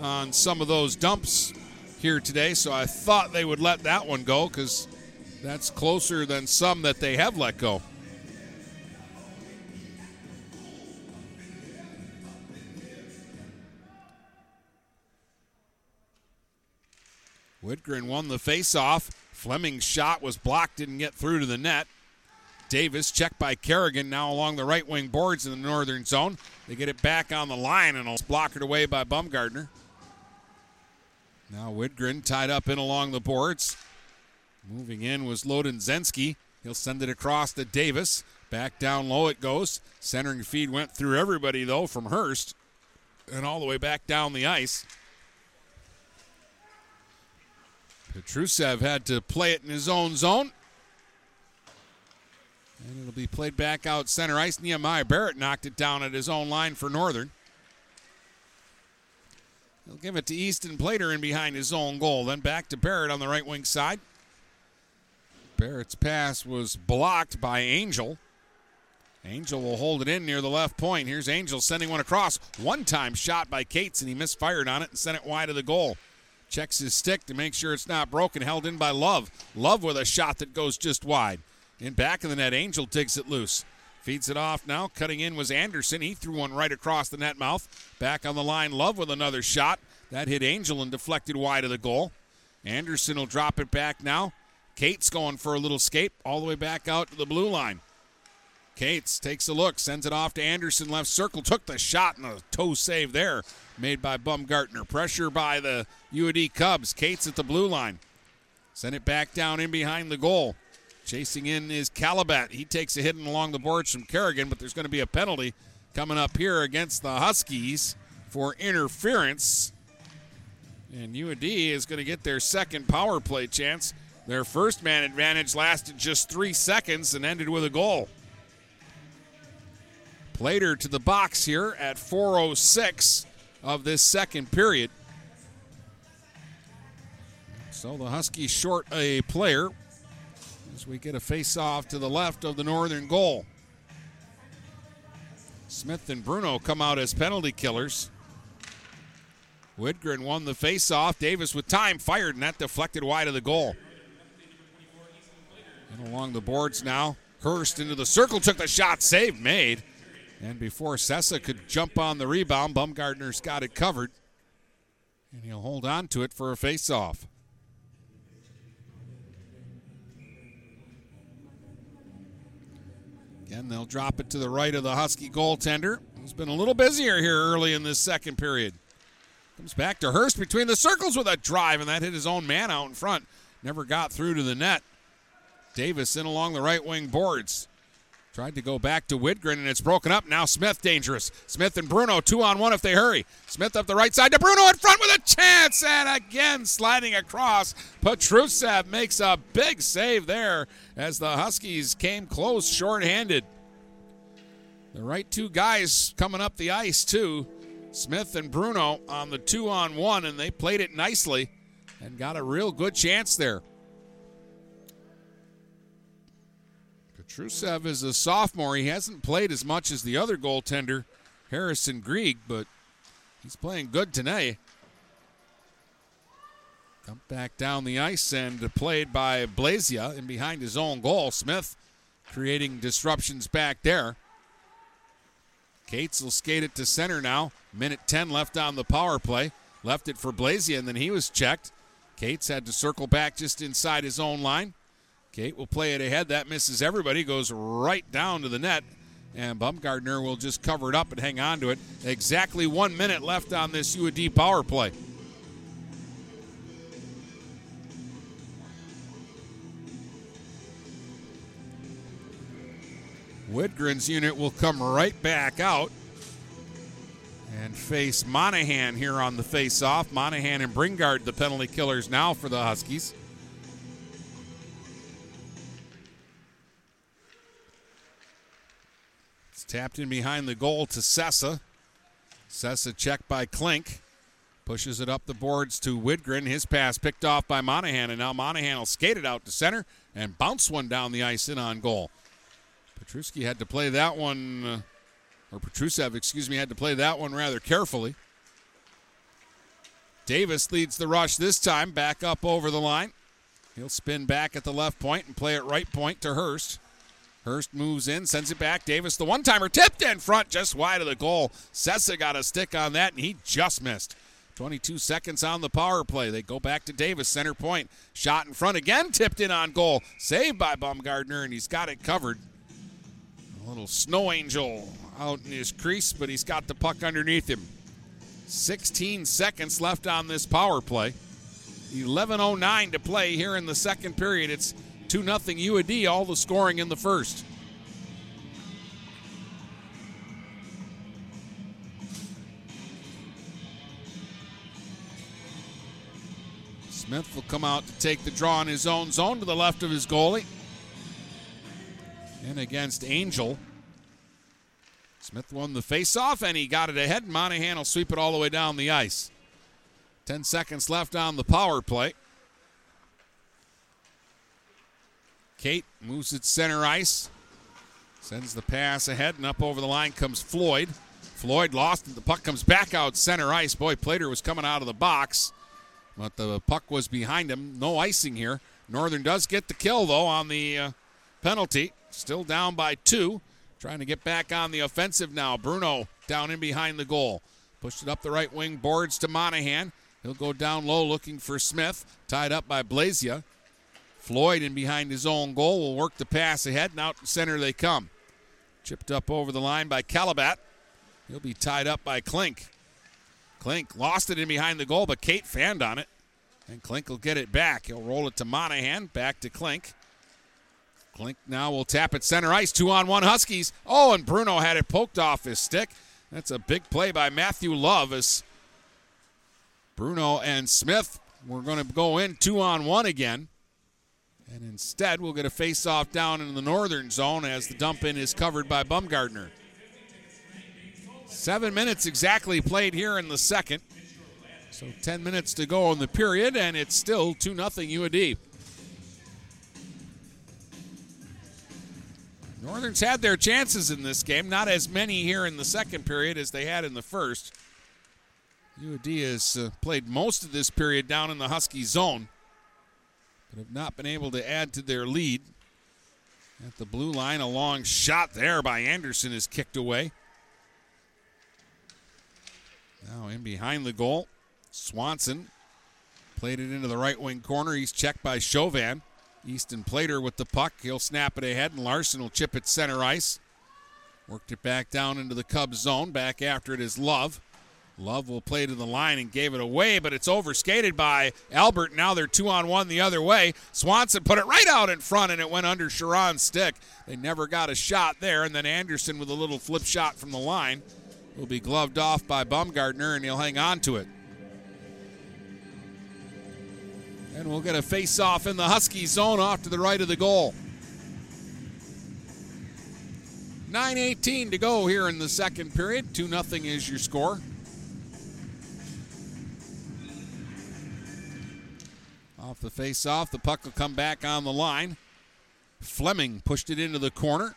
on some of those dumps here today, so I thought they would let that one go because that's closer than some that they have let go. Widgren won the faceoff. Fleming's shot was blocked, didn't get through to the net. Davis checked by Kerrigan now along the right wing boards in the northern zone. They get it back on the line and it's blocked away by Bumgardner. Now Widgren tied up in along the boards. Moving in was Lodenzensky. He'll send it across to Davis. Back down low it goes. Centering feed went through everybody though from Hurst and all the way back down the ice. Petrusev had to play it in his own zone. And it'll be played back out center ice. Nehemiah Barrett knocked it down at his own line for Northern. He'll give it to Easton Plater in behind his own goal. Then back to Barrett on the right wing side. Barrett's pass was blocked by Angel. Angel will hold it in near the left point. Here's Angel sending one across. One time shot by Cates, and he misfired on it and sent it wide of the goal. Checks his stick to make sure it's not broken. Held in by Love. Love with a shot that goes just wide. In back of the net, Angel takes it loose. Feeds it off now. Cutting in was Anderson. He threw one right across the net mouth. Back on the line, Love with another shot. That hit Angel and deflected wide of the goal. Anderson will drop it back now. Kate's going for a little skate all the way back out to the blue line. Cates takes a look, sends it off to Anderson, left circle, took the shot and a toe save there made by Bumgartner. Pressure by the UAD Cubs. Cates at the blue line. Send it back down in behind the goal. Chasing in is Calabat. He takes a hit along the boards from Kerrigan, but there's going to be a penalty coming up here against the Huskies for interference. And UAD is going to get their second power play chance. Their first man advantage lasted just three seconds and ended with a goal. Plater to the box here at 4.06 of this second period. So the Huskies short a player as we get a face off to the left of the northern goal. Smith and Bruno come out as penalty killers. Widgren won the face off. Davis with time fired, and that deflected wide of the goal. And along the boards now. Hurst into the circle, took the shot, save made. And before Sessa could jump on the rebound, Bumgartner's got it covered. And he'll hold on to it for a face-off. Again, they'll drop it to the right of the Husky goaltender. He's been a little busier here early in this second period. Comes back to Hurst between the circles with a drive, and that hit his own man out in front. Never got through to the net. Davis in along the right wing boards. Tried to go back to Widgren, and it's broken up. Now Smith dangerous. Smith and Bruno two on one if they hurry. Smith up the right side to Bruno in front with a chance, and again sliding across. Petrusev makes a big save there as the Huskies came close short-handed. The right two guys coming up the ice too. Smith and Bruno on the two on one, and they played it nicely and got a real good chance there. Petrusev is a sophomore. He hasn't played as much as the other goaltender, Harrison Grieg, but he's playing good tonight. Come back down the ice and played by Blazia and behind his own goal. Smith creating disruptions back there. Cates will skate it to center now. Minute 10 left on the power play. Left it for Blazia, and then he was checked. Cates had to circle back just inside his own line. Kate will play it ahead. That misses everybody. Goes right down to the net. And Bumgardner will just cover it up and hang on to it. Exactly one minute left on this UAD power play. Widgren's unit will come right back out and face Monahan here on the face-off. Monahan and Bringard, the penalty killers now for the Huskies. Tapped in behind the goal to Sessa. Sessa checked by Klink. Pushes it up the boards to Widgren. His pass picked off by Monahan, and now Monahan will skate it out to center and bounce one down the ice in on goal. Petruski had to play that one, uh, or Petrusev, excuse me, had to play that one rather carefully. Davis leads the rush this time, back up over the line. He'll spin back at the left point and play it right point to Hurst. Hurst moves in, sends it back. Davis, the one timer, tipped in front, just wide of the goal. Sessa got a stick on that, and he just missed. 22 seconds on the power play. They go back to Davis, center point. Shot in front again, tipped in on goal. Saved by Bumgardner, and he's got it covered. A little snow angel out in his crease, but he's got the puck underneath him. 16 seconds left on this power play. 11.09 to play here in the second period. It's 2 0 UAD, all the scoring in the first. Smith will come out to take the draw in his own zone to the left of his goalie. and against Angel. Smith won the faceoff and he got it ahead. Monahan will sweep it all the way down the ice. 10 seconds left on the power play. Kate moves it center ice. Sends the pass ahead and up over the line comes Floyd. Floyd lost it. The puck comes back out center ice. Boy, Plater was coming out of the box, but the puck was behind him. No icing here. Northern does get the kill, though, on the uh, penalty. Still down by two. Trying to get back on the offensive now. Bruno down in behind the goal. Pushed it up the right wing boards to Monahan. He'll go down low looking for Smith. Tied up by Blazia. Floyd in behind his own goal will work the pass ahead, and out center they come. Chipped up over the line by Calabat. He'll be tied up by Klink. Klink lost it in behind the goal, but Kate fanned on it. And Klink will get it back. He'll roll it to Monahan, back to Klink. Klink now will tap it center ice. Two on one Huskies. Oh, and Bruno had it poked off his stick. That's a big play by Matthew Love as Bruno and Smith were going to go in two on one again. And instead, we'll get a face off down in the northern zone as the dump in is covered by Baumgartner. Seven minutes exactly played here in the second. So 10 minutes to go in the period, and it's still 2 0 UAD. Northern's had their chances in this game, not as many here in the second period as they had in the first. UAD has uh, played most of this period down in the Husky zone, but have not been able to add to their lead. At the blue line, a long shot there by Anderson is kicked away. Now in behind the goal, Swanson played it into the right wing corner. He's checked by Chauvin. Easton Plater with the puck. He'll snap it ahead, and Larson will chip it center ice. Worked it back down into the Cubs zone. Back after it is Love. Love will play to the line and gave it away, but it's overskated by Albert. Now they're two on one the other way. Swanson put it right out in front, and it went under Sharon's stick. They never got a shot there, and then Anderson with a little flip shot from the line will be gloved off by Baumgartner, and he'll hang on to it. And we'll get a face off in the Husky zone off to the right of the goal. 9.18 to go here in the second period. 2 0 is your score. Off the face off, the puck will come back on the line. Fleming pushed it into the corner.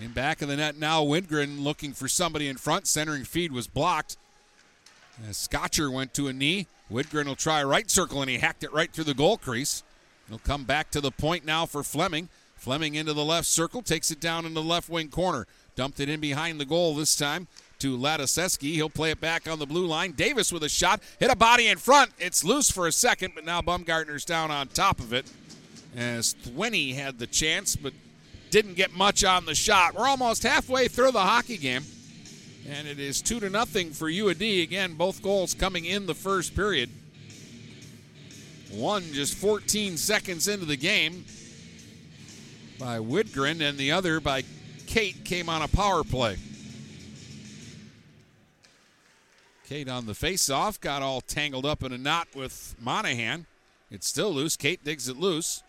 In back of the net now, Widgren looking for somebody in front. Centering feed was blocked. As Scotcher went to a knee. Widgren will try right circle, and he hacked it right through the goal crease. He'll come back to the point now for Fleming. Fleming into the left circle, takes it down in the left wing corner. Dumped it in behind the goal this time to Ladiseski. He'll play it back on the blue line. Davis with a shot, hit a body in front. It's loose for a second, but now Baumgartner's down on top of it. As Thwinney had the chance, but didn't get much on the shot. We're almost halfway through the hockey game. And it is two to nothing for UAD. Again, both goals coming in the first period. One just 14 seconds into the game by Widgren, and the other by Kate came on a power play. Kate on the face-off got all tangled up in a knot with Monahan. It's still loose. Kate digs it loose.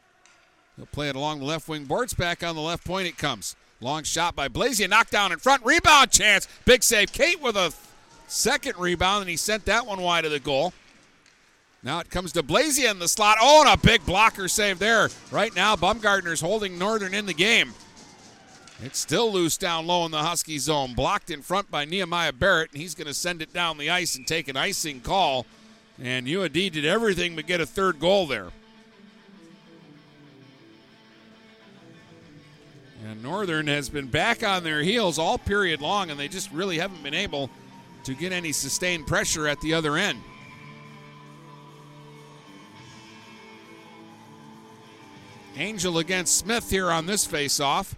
He'll play it along the left wing boards. Back on the left point it comes. Long shot by Blazia. Knockdown in front. Rebound chance. Big save. Kate with a second rebound, and he sent that one wide of the goal. Now it comes to Blazia in the slot. Oh, and a big blocker save there. Right now, Baumgartner's holding Northern in the game. It's still loose down low in the Husky zone. Blocked in front by Nehemiah Barrett, and he's going to send it down the ice and take an icing call. And UAD did everything but get a third goal there. And Northern has been back on their heels all period long, and they just really haven't been able to get any sustained pressure at the other end. Angel against Smith here on this face-off.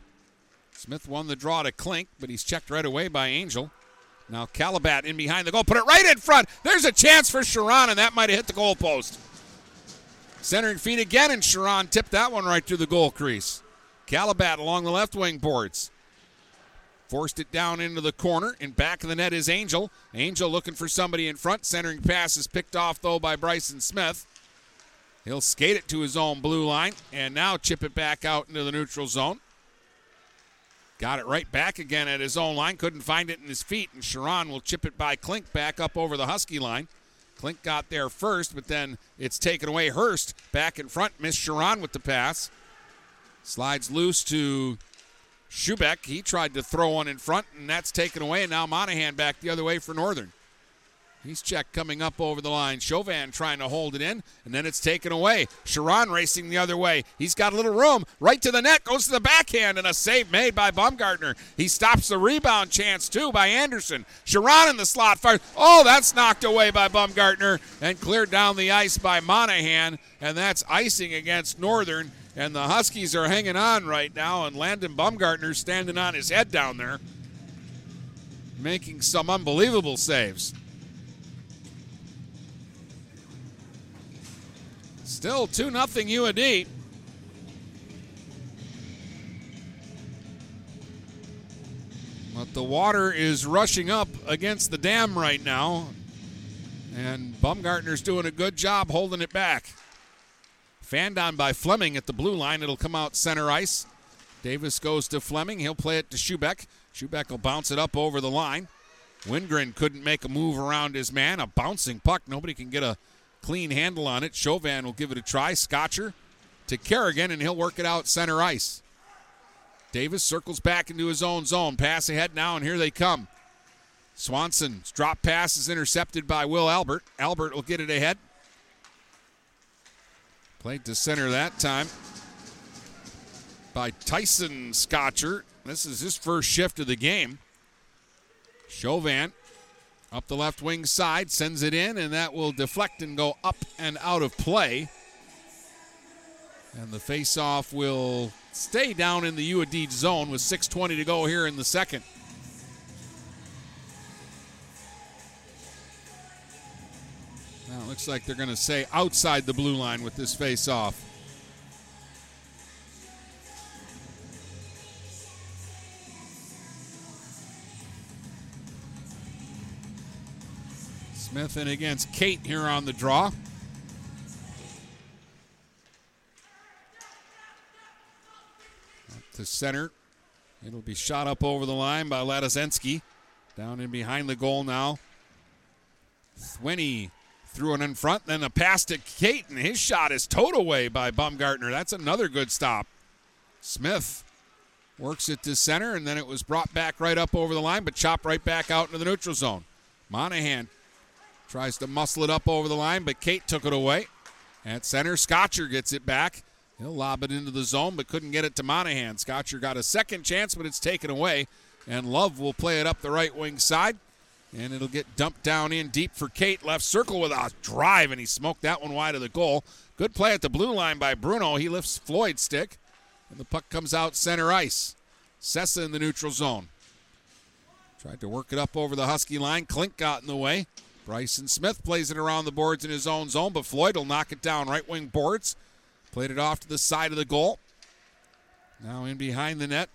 Smith won the draw to Klink, but he's checked right away by Angel. Now Calabat in behind the goal, put it right in front. There's a chance for Sharon, and that might have hit the goal post. Centering feet again, and Sharon tipped that one right through the goal crease. Calabat along the left wing boards. Forced it down into the corner. and back of the net is Angel. Angel looking for somebody in front. Centering pass is picked off, though, by Bryson Smith. He'll skate it to his own blue line and now chip it back out into the neutral zone. Got it right back again at his own line. Couldn't find it in his feet, and Sharon will chip it by Klink back up over the Husky line. Klink got there first, but then it's taken away. Hurst back in front. Missed Sharon with the pass. Slides loose to Schubeck. He tried to throw one in front, and that's taken away. And now Monahan back the other way for Northern. He's checked coming up over the line. Chauvin trying to hold it in, and then it's taken away. Sharon racing the other way. He's got a little room. Right to the net, goes to the backhand, and a save made by Baumgartner. He stops the rebound chance, too, by Anderson. Sharon in the slot fires. Oh, that's knocked away by Baumgartner and cleared down the ice by Monahan, and that's icing against Northern. And the Huskies are hanging on right now, and Landon Baumgartner standing on his head down there, making some unbelievable saves. Still 2 0 UAD. But the water is rushing up against the dam right now. And Baumgartner's doing a good job holding it back. Fanned on by Fleming at the blue line. It'll come out center ice. Davis goes to Fleming. He'll play it to Schubeck. Schubeck will bounce it up over the line. Widgren couldn't make a move around his man. A bouncing puck. Nobody can get a clean handle on it. Chauvin will give it a try. Scotcher to Kerrigan, and he'll work it out center ice. Davis circles back into his own zone. Pass ahead now, and here they come. Swanson's drop pass is intercepted by Will Albert. Albert will get it ahead. Played to center that time by Tyson Scotcher. This is his first shift of the game. Chauvin up the left wing side, sends it in, and that will deflect and go up and out of play. And the faceoff will stay down in the UAD zone with 6.20 to go here in the second. Now it looks like they're going to say outside the blue line with this faceoff. Smith in against Kate here on the draw. Up to center. It'll be shot up over the line by Ladozensky. Down in behind the goal now. Thwinney threw it in front, then a pass to Kate, and his shot is toed away by Baumgartner. That's another good stop. Smith works it to center, and then it was brought back right up over the line, but chopped right back out into the neutral zone. Monahan Tries to muscle it up over the line, but Kate took it away. At center, Scotcher gets it back. He'll lob it into the zone, but couldn't get it to Monahan. Scotcher got a second chance, but it's taken away. And Love will play it up the right wing side. And it'll get dumped down in deep for Kate. Left circle with a drive, and he smoked that one wide of the goal. Good play at the blue line by Bruno. He lifts Floyd's stick, and the puck comes out center ice. Sessa in the neutral zone. Tried to work it up over the Husky line. Klink got in the way. Bryson Smith plays it around the boards in his own zone, but Floyd will knock it down right wing boards. Played it off to the side of the goal. Now in behind the net.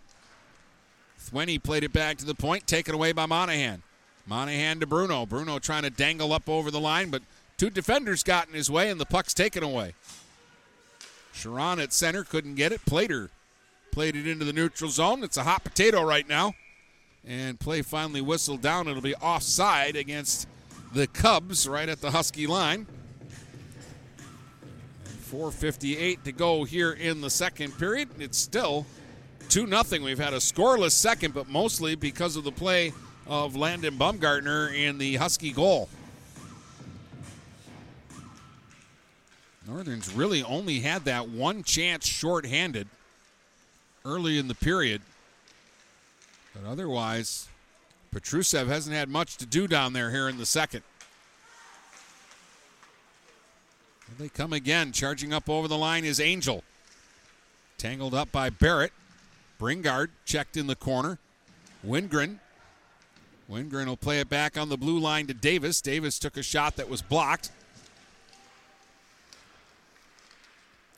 Thwinney played it back to the point, taken away by Monahan. Monahan to Bruno. Bruno trying to dangle up over the line, but two defenders got in his way, and the puck's taken away. Sharon at center couldn't get it. Plater played it into the neutral zone. It's a hot potato right now. And play finally whistled down. It'll be offside against the Cubs right at the Husky line. 4.58 to go here in the second period. It's still 2 0. We've had a scoreless second, but mostly because of the play of Landon Baumgartner in the Husky goal. Northern's really only had that one chance shorthanded early in the period. But otherwise, Petrusev hasn't had much to do down there here in the second. they come again. Charging up over the line is Angel. Tangled up by Barrett. Bringard checked in the corner. Widgren. Widgren will play it back on the blue line to Davis. Davis took a shot that was blocked.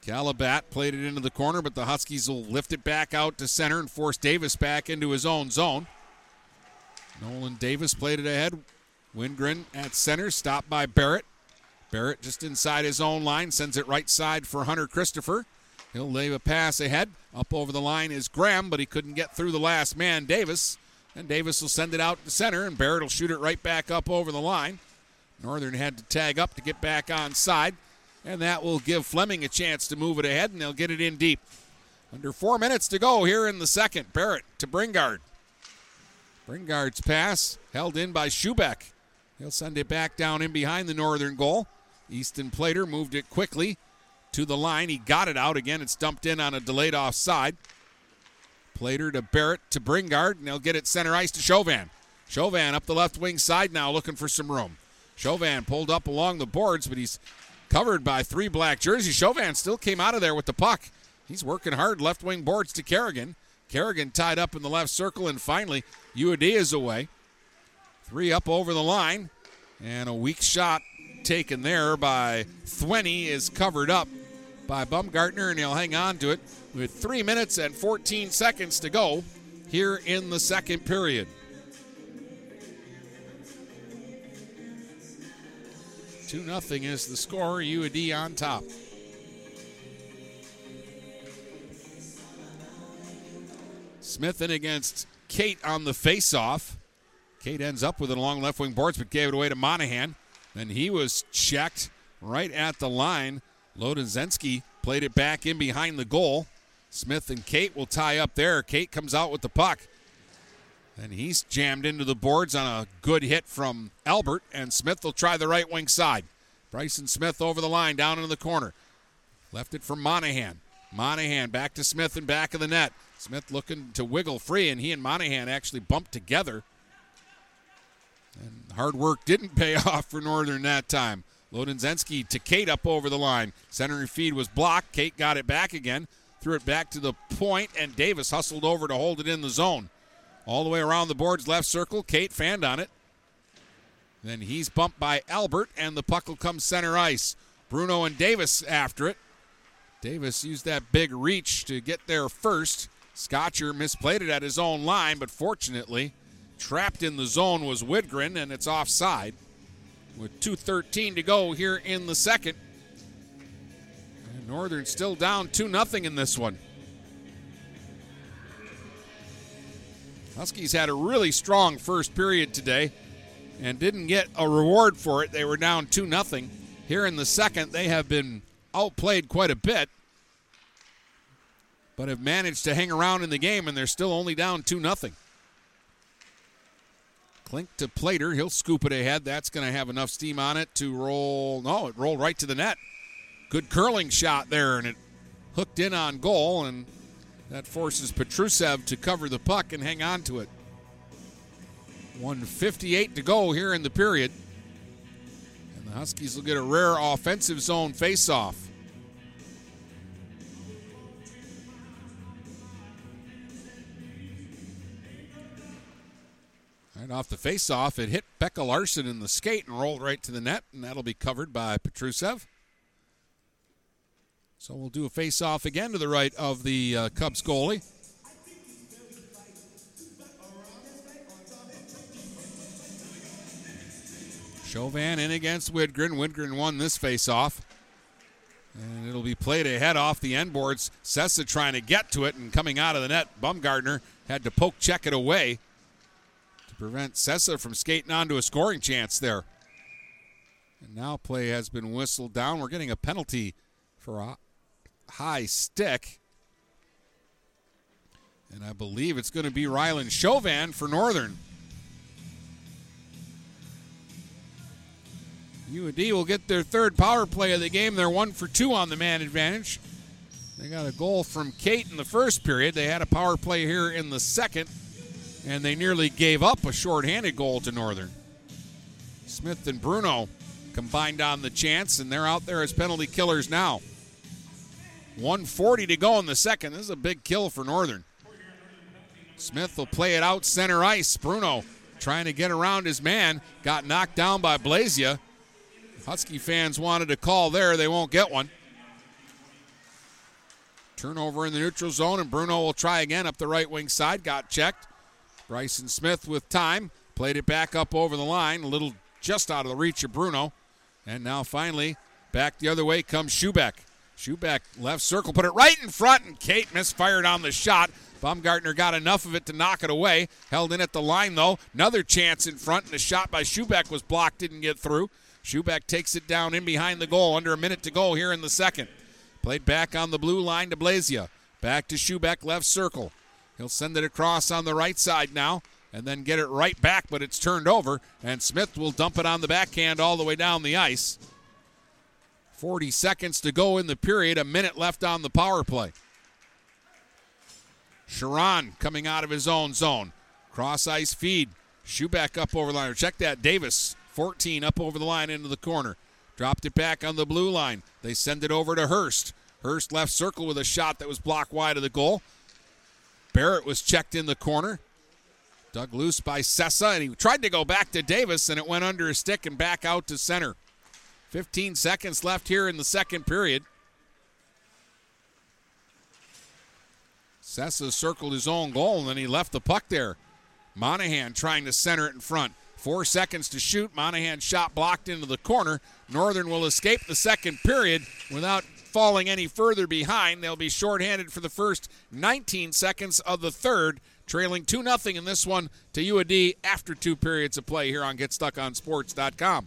Calabat played it into the corner, but the Huskies will lift it back out to center and force Davis back into his own zone. Nolan Davis played it ahead. Widgren at center, stopped by Barrett. Barrett just inside his own line, sends it right side for Hunter Christopher. He'll lay a pass ahead. Up over the line is Graham, but he couldn't get through the last man, Davis. And Davis will send it out to center, and Barrett will shoot it right back up over the line. Northern had to tag up to get back on side, and that will give Fleming a chance to move it ahead, and they'll get it in deep. Under four minutes to go here in the second. Barrett to Bringard. Bringard's pass held in by Schubeck. He'll send it back down in behind the Northern goal. Easton Plater moved it quickly to the line. He got it out. Again, it's dumped in on a delayed offside. Plater to Barrett to Bringard, and they'll get it center ice to Chauvin. Chauvin up the left wing side now looking for some room. Chauvin pulled up along the boards, but he's covered by three black jerseys. Chauvin still came out of there with the puck. He's working hard left wing boards to Kerrigan. Kerrigan tied up in the left circle, and finally, Uadea is away. Three up over the line, and a weak shot taken there by Thwenny is covered up by Baumgartner, and he'll hang on to it with three minutes and 14 seconds to go here in the second period. 2 0 is the score. UAD on top. Smith in against Kate on the faceoff. Kate ends up with it along left wing boards, but gave it away to Monahan. Then he was checked right at the line. Lodenzensky played it back in behind the goal. Smith and Kate will tie up there. Kate comes out with the puck. And he's jammed into the boards on a good hit from Albert, and Smith will try the right wing side. Bryson Smith over the line, down into the corner. Left it for Monahan. Monahan back to Smith and back of the net. Smith looking to wiggle free, and he and Monahan actually bumped together. And hard work didn't pay off for Northern that time. Lodenzensky to Kate up over the line. Centering feed was blocked. Kate got it back again, threw it back to the point, and Davis hustled over to hold it in the zone. All the way around the boards, left circle. Kate fanned on it. Then he's bumped by Albert, and the puck will come center ice. Bruno and Davis after it. Davis used that big reach to get there first. Scotcher misplayed it at his own line, but fortunately, trapped in the zone was Widgren, and it's offside. With 2.13 to go here in the second. And Northern still down 2 0 in this one. Huskies had a really strong first period today and didn't get a reward for it. They were down 2 0. Here in the second, they have been outplayed quite a bit, but have managed to hang around in the game, and they're still only down 2 0. Klink to Plater. He'll scoop it ahead. That's going to have enough steam on it to roll. No, it rolled right to the net. Good curling shot there, and it hooked in on goal, and that forces Petrusev to cover the puck and hang on to it. 158 to go here in the period. And the Huskies will get a rare offensive zone faceoff. Off the faceoff, it hit Becca Larson in the skate and rolled right to the net, and that'll be covered by Petrusev. So we'll do a faceoff again to the right of the uh, Cubs goalie. Chauvin in against Widgren. Widgren won this faceoff. And it'll be played ahead off the end boards. Sessa trying to get to it and coming out of the net. Baumgartner had to poke check it away prevent Sessa from skating onto a scoring chance there. And now play has been whistled down. We're getting a penalty for a high stick. And I believe it's going to be Ryland Chauvin for Northern. UAD will get their third power play of the game. They're one for two on the man advantage. They got a goal from Kate in the first period. They had a power play here in the second, and they nearly gave up a shorthanded goal to Northern. Smith and Bruno combined on the chance, and they're out there as penalty killers now. 140 to go in the second. This is a big kill for Northern. Smith will play it out center ice. Bruno trying to get around his man. Got knocked down by Blazia. Husky fans wanted a call there. They won't get one. Turnover in the neutral zone, and Bruno will try again up the right wing side. Got checked. Bryson Smith with time. Played it back up over the line. A little just out of the reach of Bruno. And now finally, back the other way comes Schubeck. Schubeck left circle, put it right in front, and Kate misfired on the shot. Baumgartner got enough of it to knock it away. Held in at the line, though. Another chance in front, and the shot by Schubeck was blocked, didn't get through. Schubeck takes it down in behind the goal. Under a minute to go here in the second. Played back on the blue line to Blazia. Back to Schubeck, left circle. He'll send it across on the right side now and then get it right back, but it's turned over, and Smith will dump it on the backhand all the way down the ice. 40 seconds to go in the period, a minute left on the power play. Sharon coming out of his own zone. Cross ice feed. Schubeck up over the line. Check that. Davis, 14, up over the line into the corner. Dropped it back on the blue line. They send it over to Hurst. Hurst left circle with a shot that was blocked wide of the goal. Barrett was checked in the corner. Dug loose by Sessa, and he tried to go back to Davis, and it went under his stick and back out to center. 15 seconds left here in the second period. Sessa circled his own goal, and then he left the puck there. Monahan trying to center it in front. Four seconds to shoot. Monahan shot blocked into the corner. Northern will escape the second period without falling any further behind. They'll be shorthanded for the first 19 seconds of the third, trailing 2 0 in this one to UAD after two periods of play here on GetStuckOnSports.com.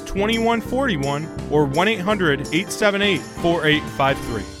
2141 or 1 800 878 4853.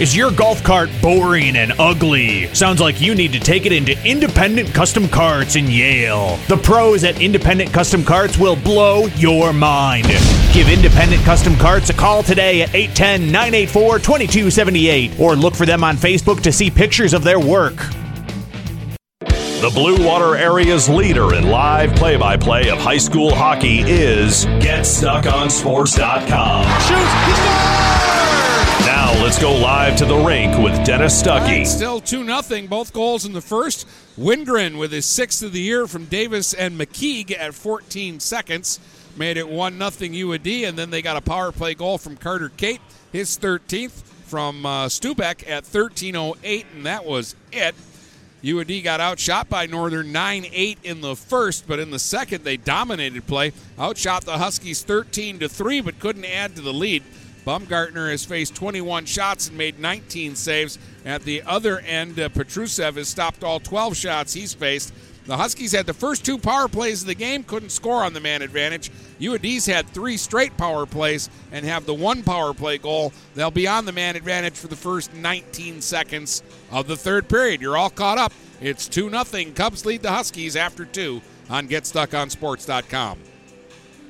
Is your golf cart boring and ugly? Sounds like you need to take it into Independent Custom Carts in Yale. The pros at Independent Custom Carts will blow your mind. Give Independent Custom Carts a call today at 810 984 2278 or look for them on Facebook to see pictures of their work. The Blue Water area's leader in live play by play of high school hockey is GetStuckOnSports.com. Now let's go live to the rink with Dennis Stuckey. Still 2 0. Both goals in the first. Widgren with his sixth of the year from Davis and McKeague at 14 seconds made it 1 0 UAD, and then they got a power play goal from Carter Kate, his 13th from uh, Stubeck at 13.08, and that was it. UAD got outshot by Northern 9 8 in the first, but in the second they dominated play. Outshot the Huskies 13 to 3, but couldn't add to the lead. Baumgartner has faced 21 shots and made 19 saves. At the other end, uh, Petrusev has stopped all 12 shots he's faced. The Huskies had the first two power plays of the game, couldn't score on the man advantage. UAD's had three straight power plays and have the one power play goal. They'll be on the man advantage for the first 19 seconds of the third period. You're all caught up. It's 2 0. Cubs lead the Huskies after two on GetStuckOnSports.com.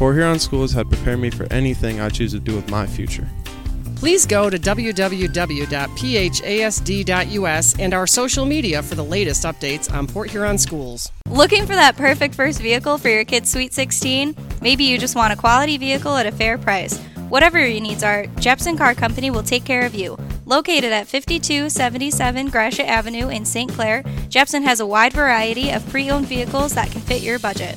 Port Huron Schools had prepared me for anything I choose to do with my future. Please go to www.phasd.us and our social media for the latest updates on Port Huron schools. Looking for that perfect first vehicle for your kid's Sweet 16? Maybe you just want a quality vehicle at a fair price. Whatever your needs are, Jepson Car Company will take care of you. Located at 5277 Gratiot Avenue in St. Clair, Jepson has a wide variety of pre owned vehicles that can fit your budget.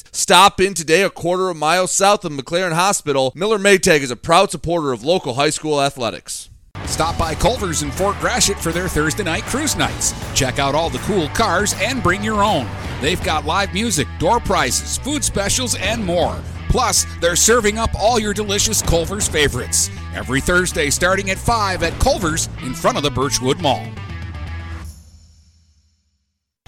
Stop in today a quarter of a mile south of McLaren Hospital. Miller Maytag is a proud supporter of local high school athletics. Stop by Culver's in Fort Gratiot for their Thursday night cruise nights. Check out all the cool cars and bring your own. They've got live music, door prizes, food specials, and more. Plus, they're serving up all your delicious Culver's favorites. Every Thursday starting at 5 at Culver's in front of the Birchwood Mall.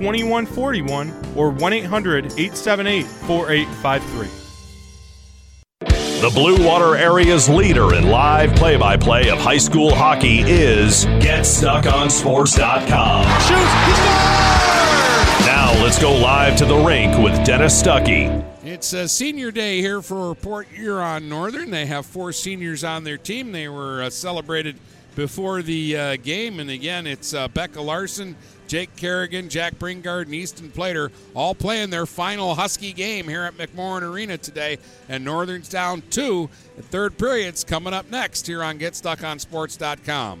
2141 or 1 800 878 4853. The Blue Water area's leader in live play by play of high school hockey is GetStuckOnSports.com. Now let's go live to the rink with Dennis Stuckey. It's a senior day here for Port Huron Northern. They have four seniors on their team. They were uh, celebrated before the uh, game. And again, it's uh, Becca Larson, Jake Kerrigan, Jack Bringard, and Easton Plater all playing their final Husky game here at McMorran Arena today. And Northern's down two. The third period's coming up next here on GetStuckOnSports.com.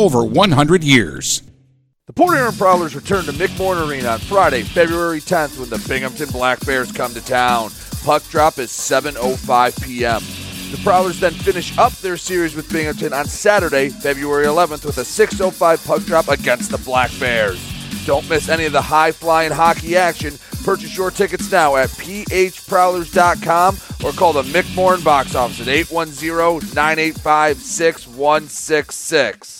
over 100 years. The Port Huron Prowlers return to McMorran Arena on Friday, February 10th when the Binghamton Black Bears come to town. Puck drop is 7:05 p.m. The Prowlers then finish up their series with Binghamton on Saturday, February 11th, with a 6:05 puck drop against the Black Bears. Don't miss any of the high-flying hockey action. Purchase your tickets now at phprowlers.com or call the Mick box office at 810-985-6166.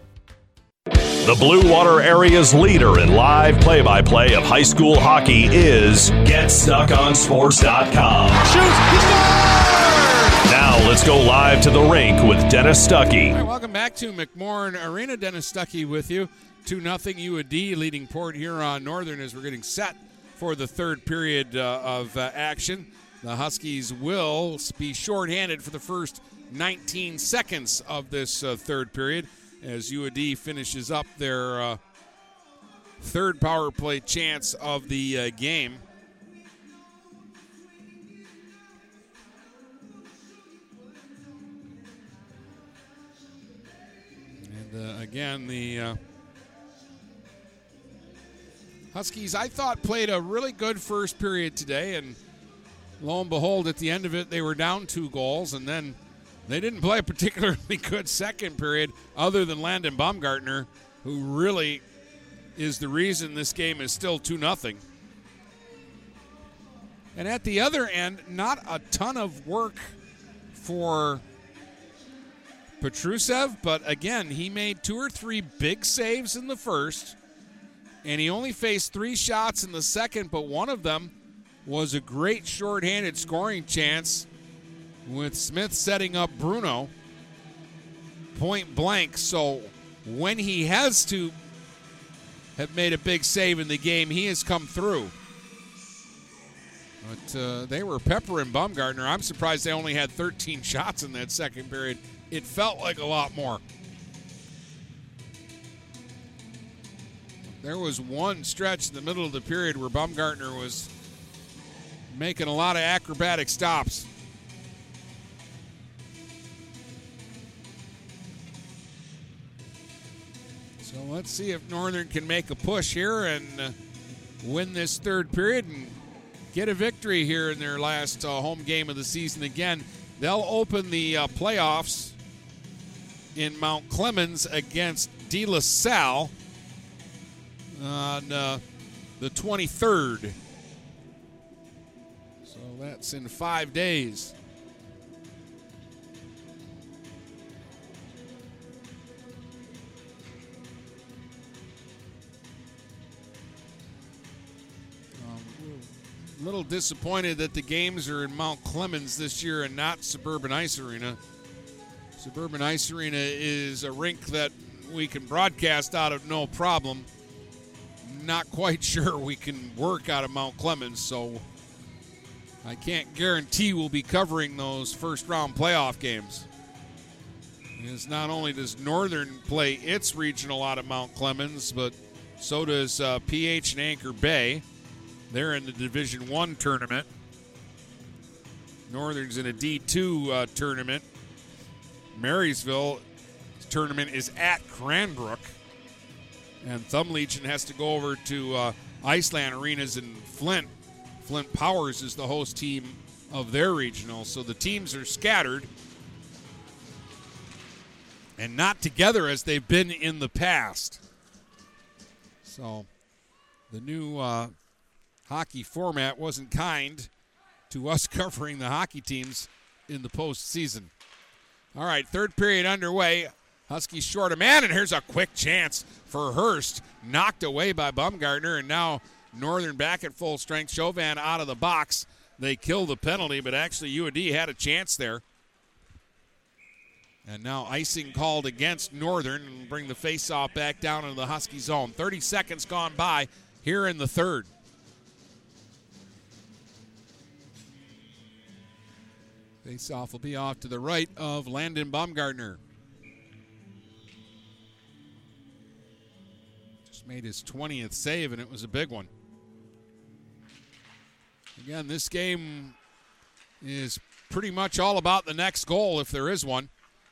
The Blue Water area's leader in live play by play of high school hockey is GetStuckOnSports.com. Now let's go live to the rink with Dennis Stuckey. All right, welcome back to McMorran Arena. Dennis Stuckey with you. 2 0 UAD leading Port Huron Northern as we're getting set for the third period uh, of uh, action. The Huskies will be shorthanded for the first 19 seconds of this uh, third period as UAD finishes up their uh, third power play chance of the uh, game. And uh, again, the uh, Huskies, I thought, played a really good first period today, and lo and behold, at the end of it, they were down two goals, and then they didn't play a particularly good second period, other than Landon Baumgartner, who really is the reason this game is still 2 0. And at the other end, not a ton of work for Petrusev, but again, he made two or three big saves in the first, and he only faced three shots in the second, but one of them was a great shorthanded scoring chance with Smith setting up Bruno point blank. So when he has to have made a big save in the game, he has come through. But uh, they were peppering Baumgartner. I'm surprised they only had 13 shots in that second period. It felt like a lot more. There was one stretch in the middle of the period where Baumgartner was making a lot of acrobatic stops. Let's see if Northern can make a push here and uh, win this third period and get a victory here in their last uh, home game of the season again. They'll open the uh, playoffs in Mount Clemens against De La Salle on uh, the 23rd. So that's in five days. A little disappointed that the games are in Mount Clemens this year and not Suburban Ice Arena. Suburban Ice Arena is a rink that we can broadcast out of no problem. Not quite sure we can work out of Mount Clemens, so I can't guarantee we'll be covering those first round playoff games. Because not only does Northern play its regional out of Mount Clemens, but so does uh, PH and Anchor Bay. They're in the Division One tournament. Northern's in a D2 uh, tournament. Marysville tournament is at Cranbrook. And Thumb Legion has to go over to uh, Iceland Arenas in Flint. Flint Powers is the host team of their regional. So the teams are scattered and not together as they've been in the past. So the new uh, hockey format wasn't kind to us covering the hockey teams in the postseason. All right, third period underway. Huskies short a man, and here's a quick chance for Hurst. Knocked away by Baumgartner, and now Northern back at full strength. Chauvin out of the box. They kill the penalty, but actually UAD had a chance there. And now icing called against Northern and bring the faceoff back down into the Husky zone. 30 seconds gone by here in the third. Faceoff will be off to the right of Landon Baumgartner. Just made his 20th save, and it was a big one. Again, this game is pretty much all about the next goal if there is one.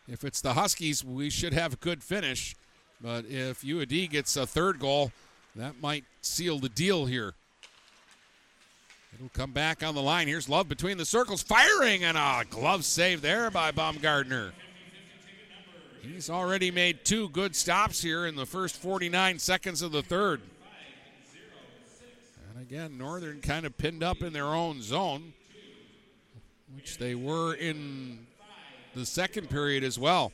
If it's the Huskies, we should have a good finish. But if UAD gets a third goal, that might seal the deal here. It'll come back on the line. Here's Love between the circles, firing, and a glove save there by Baumgartner. He's already made two good stops here in the first 49 seconds of the third. And again, Northern kind of pinned up in their own zone, which they were in the second period as well.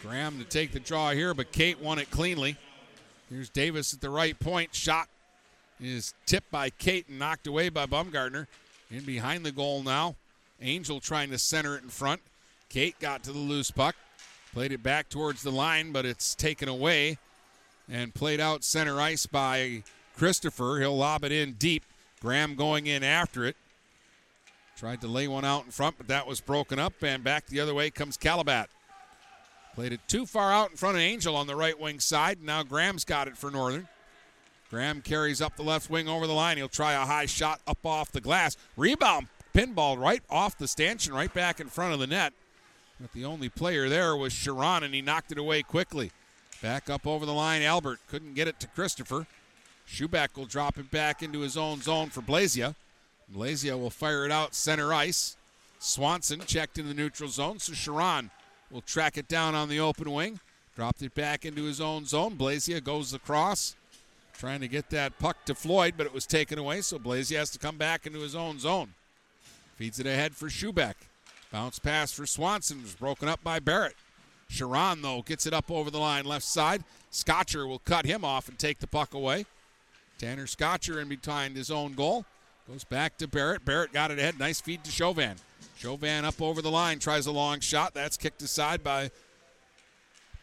Graham to take the draw here, but Kate won it cleanly. Here's Davis at the right point. Shot is tipped by Kate and knocked away by Baumgartner. In behind the goal now. Angel trying to center it in front. Kate got to the loose puck. Played it back towards the line, but it's taken away and played out center ice by Christopher. He'll lob it in deep. Graham going in after it. Tried to lay one out in front, but that was broken up, and back the other way comes Calabat. Played it too far out in front of Angel on the right wing side. Now Graham's got it for Northern. Graham carries up the left wing over the line. He'll try a high shot up off the glass. Rebound, pinball right off the stanchion, right back in front of the net. But the only player there was Sharon, and he knocked it away quickly. Back up over the line, Albert couldn't get it to Christopher. Schuback will drop it back into his own zone for Blazia. Blazia will fire it out center ice. Swanson checked in the neutral zone, so Sharon will track it down on the open wing. Dropped it back into his own zone. Blazia goes across, trying to get that puck to Floyd, but it was taken away, so Blazia has to come back into his own zone. Feeds it ahead for Schubeck. Bounce pass for Swanson was broken up by Barrett. Sharon, though, gets it up over the line left side. Scotcher will cut him off and take the puck away. Tanner Scotcher in behind his own goal. Goes back to Barrett. Barrett got it ahead. Nice feed to Chauvin. Chauvin up over the line, tries a long shot. That's kicked aside by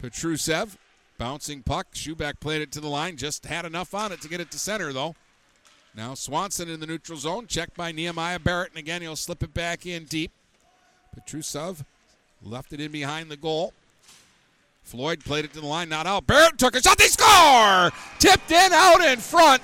Petrusev. Bouncing puck. Schuback played it to the line. Just had enough on it to get it to center, though. Now Swanson in the neutral zone. Checked by Nehemiah Barrett. And again, he'll slip it back in deep. Petrusev left it in behind the goal. Floyd played it to the line, not out. Barrett took a shot. They score! Tipped in out in front.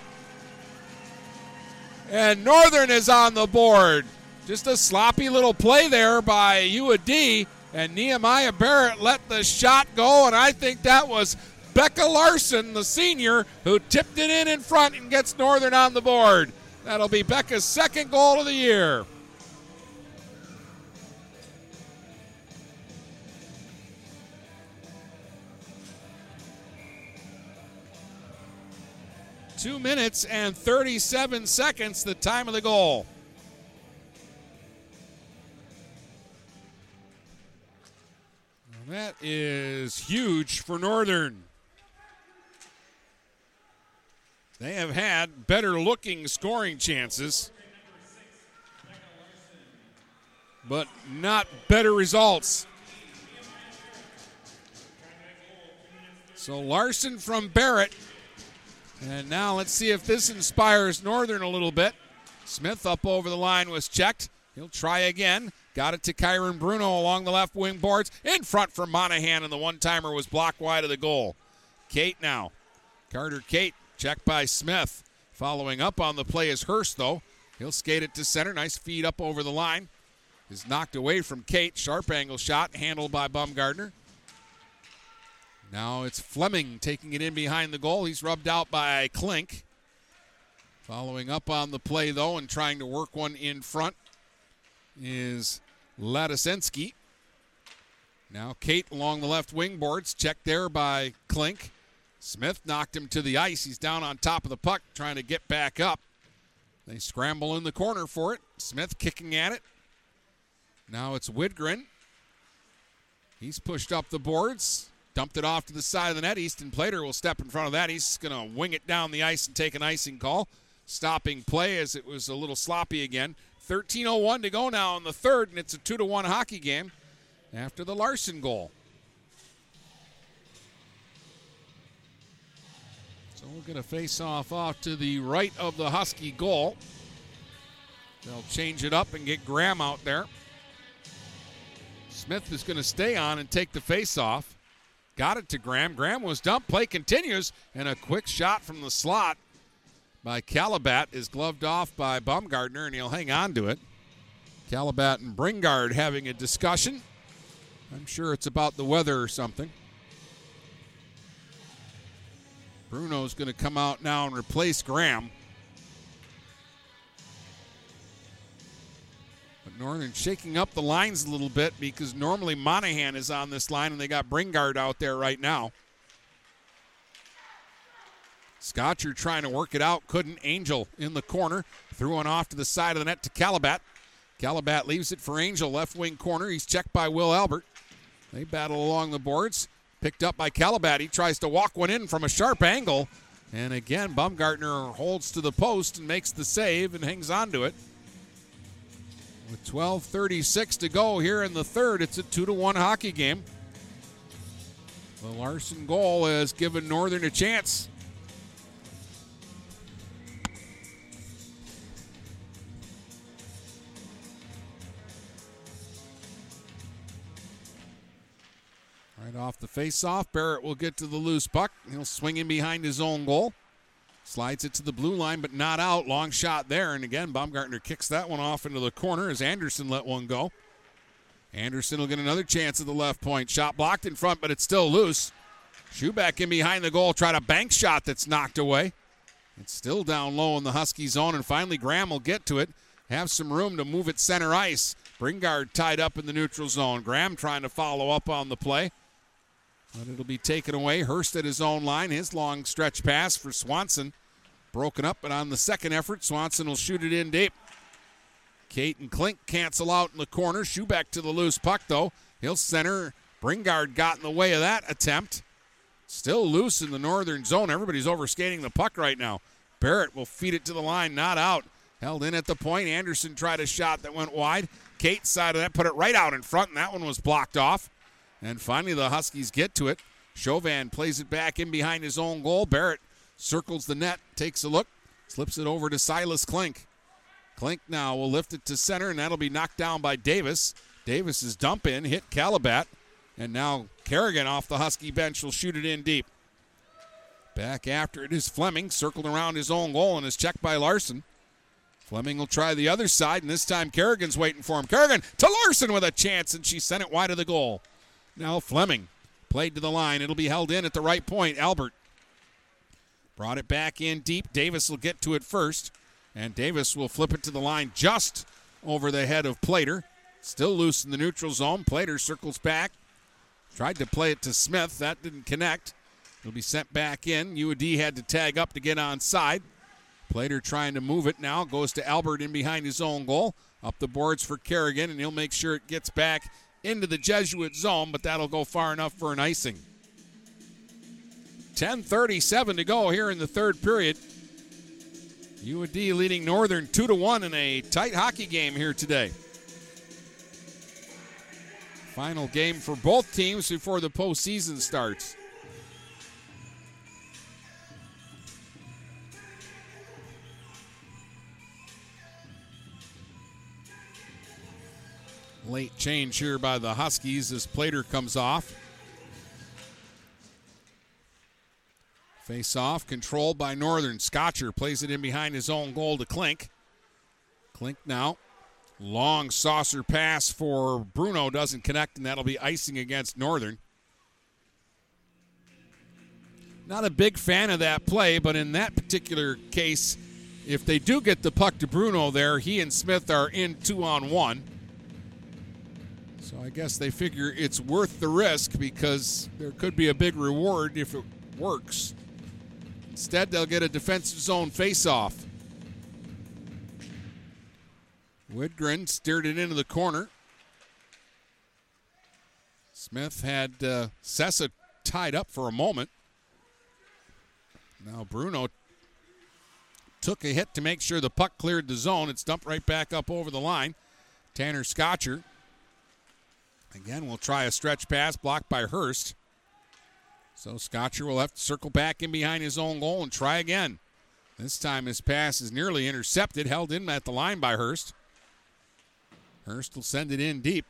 And Northern is on the board. Just a sloppy little play there by UAD. And Nehemiah Barrett let the shot go. And I think that was Becca Larson, the senior, who tipped it in in front and gets Northern on the board. That'll be Becca's second goal of the year. Two minutes and 37 seconds, the time of the goal. That is huge for Northern. They have had better looking scoring chances, but not better results. So Larson from Barrett. And now let's see if this inspires Northern a little bit. Smith up over the line was checked. He'll try again. Got it to Kyron Bruno along the left wing boards. In front for Monahan, and the one timer was blocked wide of the goal. Kate now. Carter Kate, checked by Smith. Following up on the play is Hurst, though. He'll skate it to center. Nice feed up over the line. Is knocked away from Kate. Sharp angle shot, handled by Baumgartner. Now it's Fleming taking it in behind the goal. He's rubbed out by Klink. Following up on the play, though, and trying to work one in front is Ladisensky. Now Kate along the left wing boards, checked there by Klink. Smith knocked him to the ice. He's down on top of the puck, trying to get back up. They scramble in the corner for it. Smith kicking at it. Now it's Widgren. He's pushed up the boards, dumped it off to the side of the net. Easton Plater will step in front of that. He's going to wing it down the ice and take an icing call. Stopping play as it was a little sloppy again. 13.01 to go now in the third, and it's a 2 to 1 hockey game after the Larson goal. So we'll get a face off off to the right of the Husky goal. They'll change it up and get Graham out there. Smith is going to stay on and take the face off. Got it to Graham. Graham was dumped. Play continues, and a quick shot from the slot by Calabat is gloved off by Baumgartner, and he'll hang on to it. Calabat and Bringard having a discussion. I'm sure it's about the weather or something. Bruno's going to come out now and replace Graham. But Northern shaking up the lines a little bit because normally Monahan is on this line and they got Bringard out there right now. Scotcher trying to work it out, couldn't. Angel in the corner, threw one off to the side of the net to Calabat. Calabat leaves it for Angel, left wing corner. He's checked by Will Albert. They battle along the boards. Picked up by Calabat. He tries to walk one in from a sharp angle. And again, Baumgartner holds to the post and makes the save and hangs on to it. With 12:36 to go here in the third, it's a two to one hockey game. The Larson goal has given Northern a chance. Right off the face-off, Barrett will get to the loose puck. He'll swing in behind his own goal. Slides it to the blue line, but not out. Long shot there. And again, Baumgartner kicks that one off into the corner as Anderson let one go. Anderson will get another chance at the left point. Shot blocked in front, but it's still loose. Schubeck in behind the goal, try a bank shot that's knocked away. It's still down low in the Husky zone, and finally Graham will get to it. Have some room to move it center ice. Bringard tied up in the neutral zone. Graham trying to follow up on the play. But it'll be taken away. Hurst at his own line. His long stretch pass for Swanson. Broken up, but on the second effort, Swanson will shoot it in deep. Kate and Klink cancel out in the corner. Schubeck to the loose puck, though. He'll center. Bringard got in the way of that attempt. Still loose in the northern zone. Everybody's overskating the puck right now. Barrett will feed it to the line, not out. Held in at the point. Anderson tried a shot that went wide. Kate's side of that put it right out in front, and that one was blocked off. And finally, the Huskies get to it. Chauvin plays it back in behind his own goal. Barrett circles the net, takes a look, slips it over to Silas Klink. Klink now will lift it to center, and that'll be knocked down by Davis. Davis's dump in hit Calabat, and now Kerrigan off the Husky bench will shoot it in deep. Back after it is Fleming, circled around his own goal and is checked by Larson. Fleming will try the other side, and this time Kerrigan's waiting for him. Kerrigan to Larson with a chance, and she sent it wide of the goal. Now Fleming played to the line. It'll be held in at the right point. Albert brought it back in deep. Davis will get to it first, and Davis will flip it to the line just over the head of Plater. Still loose in the neutral zone. Plater circles back. Tried to play it to Smith. That didn't connect. It'll be sent back in. UAD had to tag up to get onside. Plater trying to move it now. Goes to Albert in behind his own goal. Up the boards for Kerrigan, and he'll make sure it gets back into the Jesuit zone, but that'll go far enough for an icing. 10:37 to go here in the third period. UAD leading Northern 2 to 1 in a tight hockey game here today. Final game for both teams before the postseason starts. Late change here by the Huskies as Plater comes off. Face off, controlled by Northern. Scotcher plays it in behind his own goal to Klink. Klink now. Long saucer pass for Bruno doesn't connect, and that'll be icing against Northern. Not a big fan of that play, but in that particular case, if they do get the puck to Bruno there, he and Smith are in two on one. So I guess they figure it's worth the risk because there could be a big reward if it works. Instead, they'll get a defensive zone faceoff. Widgren steered it into the corner. Smith had uh, Sessa tied up for a moment. Now Bruno took a hit to make sure the puck cleared the zone. It's dumped right back up over the line. Tanner Scotcher. Again, we'll try a stretch pass blocked by Hurst. So Scotcher will have to circle back in behind his own goal and try again. This time his pass is nearly intercepted, held in at the line by Hurst. Hurst will send it in deep.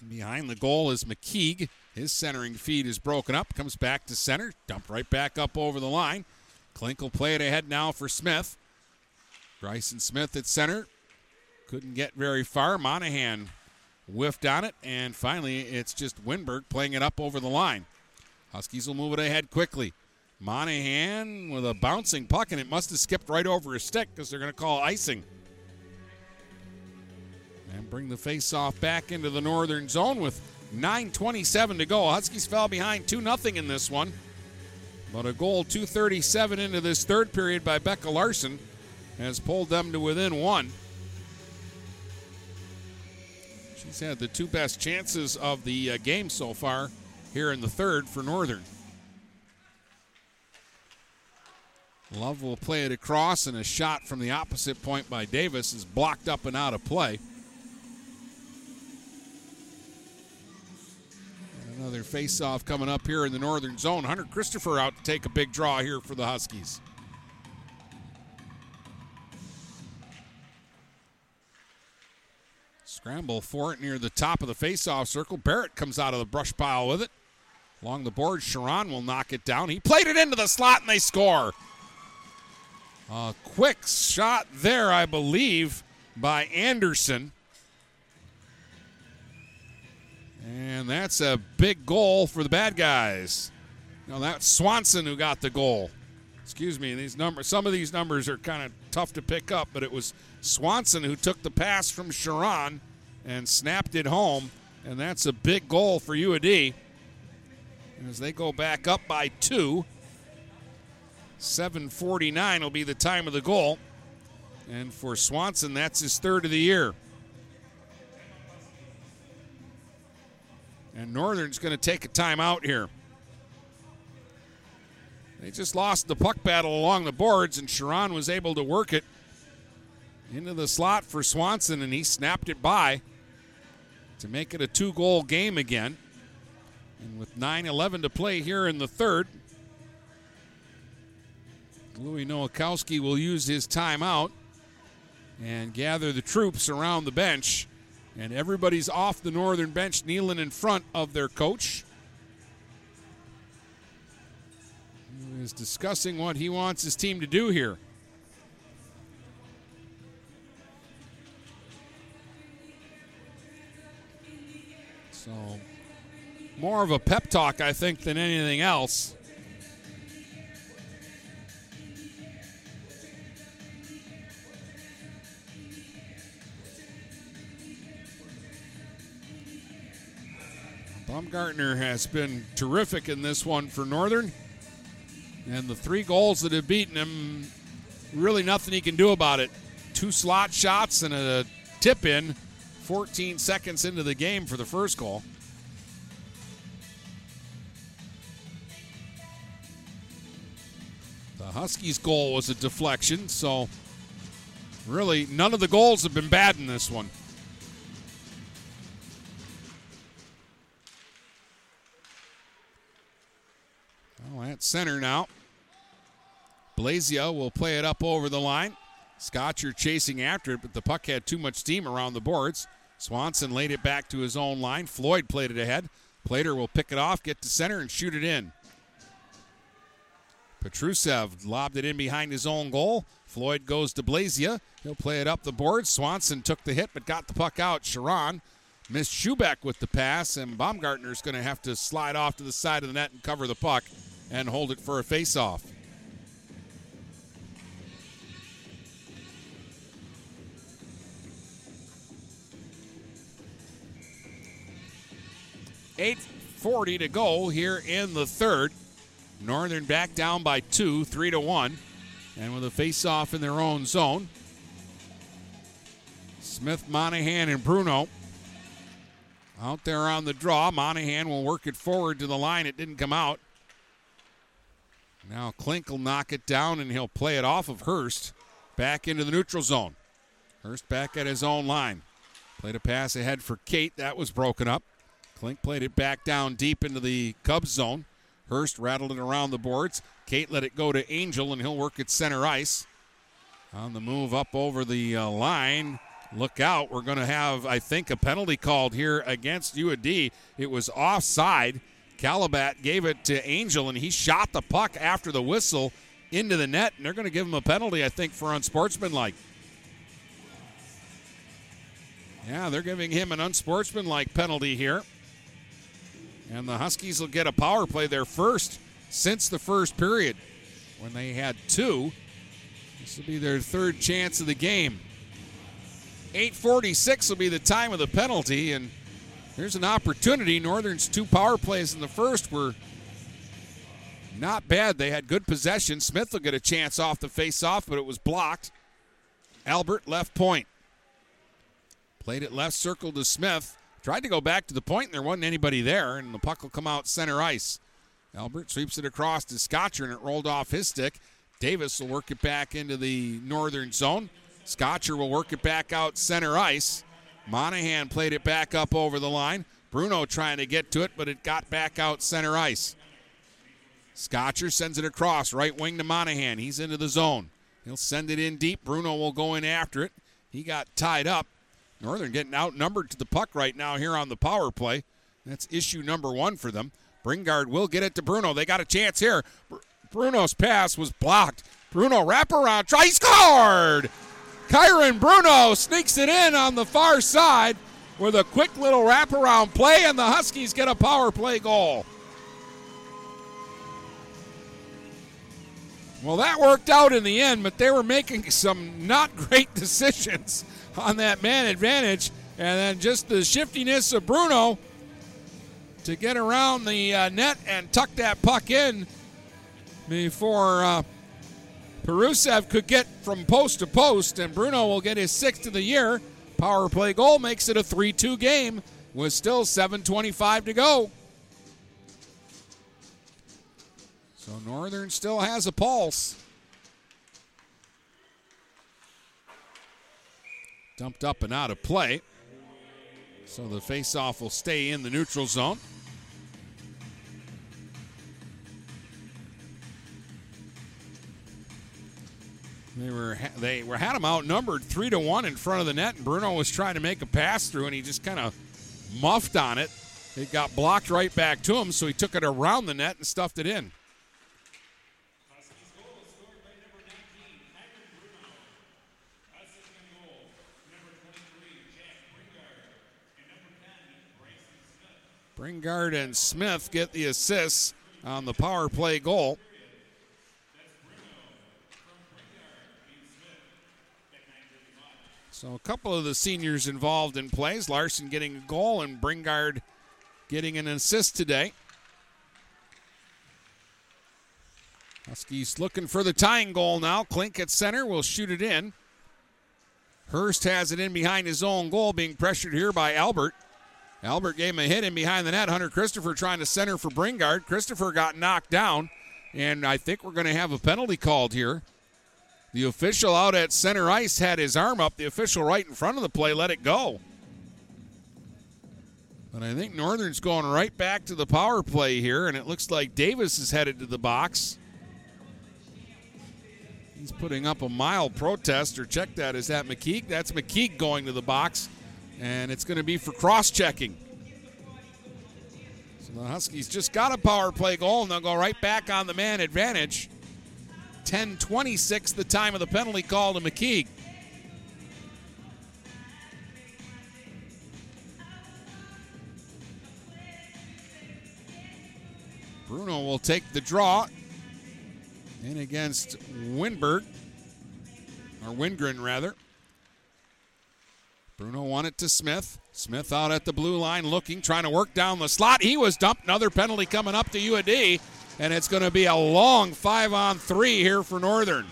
And behind the goal is McKeague. His centering feed is broken up, comes back to center, dumped right back up over the line. Klink will play it ahead now for Smith. Bryson Smith at center. Couldn't get very far. Monahan whiffed on it, and finally it's just Winberg playing it up over the line. Huskies will move it ahead quickly. Monahan with a bouncing puck, and it must have skipped right over his stick because they're going to call icing. And bring the face-off back into the northern zone with 9.27 to go. Huskies fell behind 2 0 in this one. But a goal 237 into this third period by Becca Larson has pulled them to within one. She's had the two best chances of the uh, game so far here in the third for Northern. Love will play it across, and a shot from the opposite point by Davis is blocked up and out of play. Another face-off coming up here in the northern zone. Hunter Christopher out to take a big draw here for the Huskies. Scramble for it near the top of the face-off circle. Barrett comes out of the brush pile with it. Along the board, Sharon will knock it down. He played it into the slot and they score. A quick shot there, I believe, by Anderson. And that's a big goal for the bad guys. No, that's Swanson who got the goal. Excuse me, these numbers some of these numbers are kind of tough to pick up, but it was Swanson who took the pass from Sharon and snapped it home, and that's a big goal for UAD. As they go back up by two. 749 will be the time of the goal. And for Swanson, that's his third of the year. And Northern's going to take a timeout here. They just lost the puck battle along the boards, and Sharon was able to work it into the slot for Swanson, and he snapped it by to make it a two goal game again. And with 9 11 to play here in the third, Louis Nowakowski will use his timeout and gather the troops around the bench. And everybody's off the northern bench, kneeling in front of their coach. Is discussing what he wants his team to do here. So, more of a pep talk, I think, than anything else. Baumgartner has been terrific in this one for Northern. And the three goals that have beaten him, really nothing he can do about it. Two slot shots and a tip in 14 seconds into the game for the first goal. The Huskies' goal was a deflection, so really none of the goals have been bad in this one. Well, at center now. Blazia will play it up over the line. Scotcher chasing after it, but the puck had too much steam around the boards. Swanson laid it back to his own line. Floyd played it ahead. Plater will pick it off, get to center, and shoot it in. Petrusev lobbed it in behind his own goal. Floyd goes to Blazia. He'll play it up the board. Swanson took the hit but got the puck out. Sharon missed Schubeck with the pass, and Baumgartner's going to have to slide off to the side of the net and cover the puck and hold it for a face-off. Eight forty to go here in the third. Northern back down by two, three to one, and with a face-off in their own zone. Smith, Monahan, and Bruno. Out there on the draw. Monahan will work it forward to the line. It didn't come out. Now Klink will knock it down and he'll play it off of Hurst back into the neutral zone. Hurst back at his own line. Played a pass ahead for Kate. That was broken up. Klink played it back down deep into the Cubs zone. Hurst rattled it around the boards. Kate let it go to Angel, and he'll work at center ice. On the move up over the uh, line. Look out. We're going to have, I think, a penalty called here against UAD. It was offside. Calabat gave it to Angel, and he shot the puck after the whistle into the net, and they're going to give him a penalty, I think, for unsportsmanlike. Yeah, they're giving him an unsportsmanlike penalty here. And the Huskies will get a power play their first since the first period when they had two. This will be their third chance of the game. 846 will be the time of the penalty, and there's an opportunity. Northern's two power plays in the first were not bad. They had good possession. Smith will get a chance off the face-off, but it was blocked. Albert left point. Played it left circle to Smith. Tried to go back to the point, and there wasn't anybody there, and the puck will come out center ice. Albert sweeps it across to Scotcher, and it rolled off his stick. Davis will work it back into the northern zone. Scotcher will work it back out center ice. Monahan played it back up over the line. Bruno trying to get to it, but it got back out center ice. Scotcher sends it across, right wing to Monahan. He's into the zone. He'll send it in deep. Bruno will go in after it. He got tied up. Northern getting outnumbered to the puck right now here on the power play. That's issue number one for them. Bringard will get it to Bruno. They got a chance here. Br- Bruno's pass was blocked. Bruno wraparound try scored. Kyron Bruno sneaks it in on the far side with a quick little wraparound play, and the Huskies get a power play goal. Well, that worked out in the end, but they were making some not great decisions on that man advantage. And then just the shiftiness of Bruno to get around the uh, net and tuck that puck in before uh, Petrusev could get from post to post. And Bruno will get his sixth of the year. Power play goal makes it a 3 2 game with still 7.25 to go. So Northern still has a pulse. Dumped up and out of play. So the faceoff will stay in the neutral zone. They were they were had him outnumbered three to one in front of the net, and Bruno was trying to make a pass through, and he just kind of muffed on it. It got blocked right back to him, so he took it around the net and stuffed it in. Bringard and Smith get the assists on the power play goal. So a couple of the seniors involved in plays. Larson getting a goal and Bringard getting an assist today. Huskies looking for the tying goal now. Klink at center will shoot it in. Hurst has it in behind his own goal, being pressured here by Albert. Albert gave him a hit in behind the net. Hunter Christopher trying to center for Bringard. Christopher got knocked down, and I think we're going to have a penalty called here. The official out at center ice had his arm up. The official right in front of the play let it go. But I think Northern's going right back to the power play here, and it looks like Davis is headed to the box. He's putting up a mild protest, or check that. Is that McKeague? That's McKeague going to the box, and it's going to be for cross checking. So the Huskies just got a power play goal, and they'll go right back on the man advantage. 10-26 the time of the penalty call to McKeague. Bruno will take the draw in against Winberg, or Wingren rather. Bruno won it to Smith. Smith out at the blue line looking, trying to work down the slot. He was dumped. Another penalty coming up to UAD and it's going to be a long five on three here for Northern.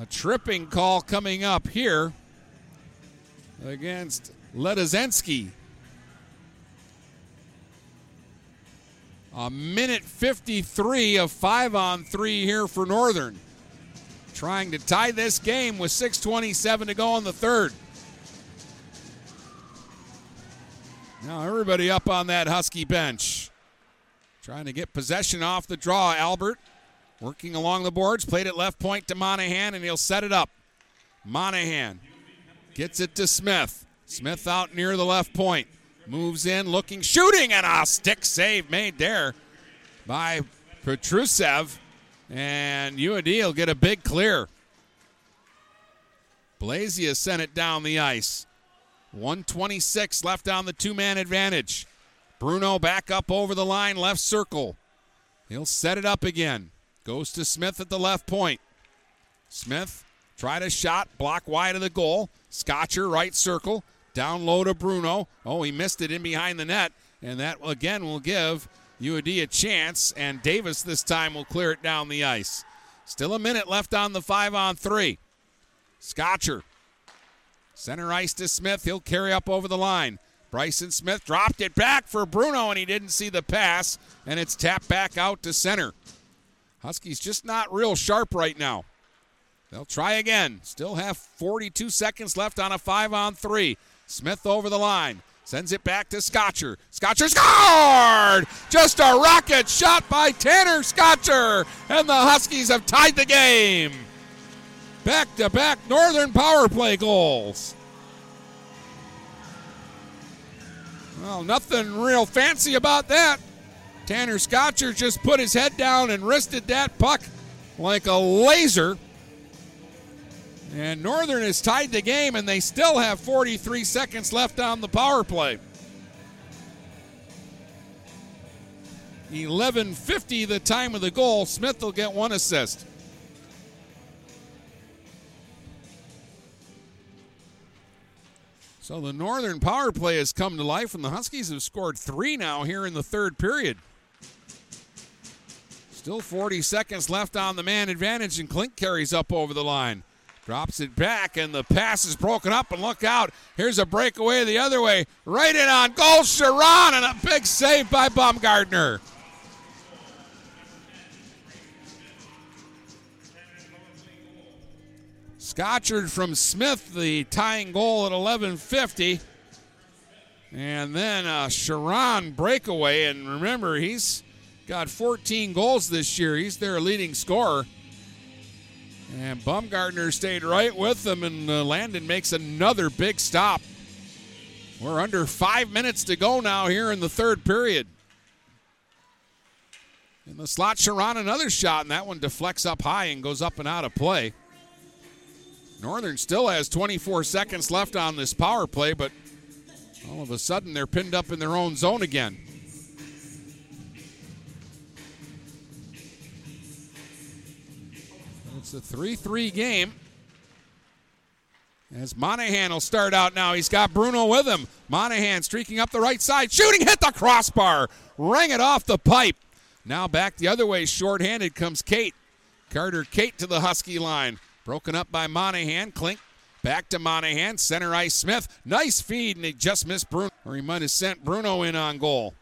A tripping call coming up here against Ledozensky. A minute 53 of five on three here for Northern. Trying to tie this game with 6.27 to go in the third. Now everybody up on that Husky bench. Trying to get possession off the draw. Albert working along the boards. Played it left point to Monahan, and he'll set it up. Monahan gets it to Smith. Smith out near the left point. Moves in, looking, shooting, and a stick save made there by Petrusev. And UAD will get a big clear. Blazia sent it down the ice. 126 left on the two man advantage. Bruno back up over the line, left circle. He'll set it up again. Goes to Smith at the left point. Smith tried a shot, block wide of the goal. Scotcher, right circle. Down low to Bruno. Oh, he missed it in behind the net. And that, again, will give UAD a chance. And Davis this time will clear it down the ice. Still a minute left on the five on three. Scotcher. Center ice to Smith. He'll carry up over the line. Bryson Smith dropped it back for Bruno, and he didn't see the pass. And it's tapped back out to center. Huskies just not real sharp right now. They'll try again. Still have 42 seconds left on a five on three. Smith over the line. Sends it back to Scotcher. Scotcher scored! Just a rocket shot by Tanner Scotcher. And the Huskies have tied the game. Back to back Northern power play goals. Well, nothing real fancy about that. Tanner Scotcher just put his head down and wristed that puck like a laser. And Northern has tied the game, and they still have 43 seconds left on the power play. 11:50 the time of the goal. Smith will get one assist. So the Northern power play has come to life, and the Huskies have scored three now here in the third period. Still 40 seconds left on the man advantage, and Klink carries up over the line. Drops it back, and the pass is broken up. And look out. Here's a breakaway the other way. Right in on goal, Sharon, and a big save by Baumgartner. Scotcher from Smith, the tying goal at 11:50, and then a Sharon breakaway. And remember, he's got 14 goals this year. He's their leading scorer. And Baumgartner stayed right with them, and uh, Landon makes another big stop. We're under five minutes to go now here in the third period. In the slot, Sharon another shot, and that one deflects up high and goes up and out of play. Northern still has 24 seconds left on this power play, but all of a sudden they're pinned up in their own zone again. It's a 3 3 game. As Monahan will start out now. He's got Bruno with him. Monahan streaking up the right side, shooting, hit the crossbar, rang it off the pipe. Now back the other way, shorthanded comes Kate. Carter Kate to the Husky line. Broken up by Monahan. Klink back to Monahan. Center ice Smith. Nice feed, and he just missed Bruno. Or he might have sent Bruno in on goal.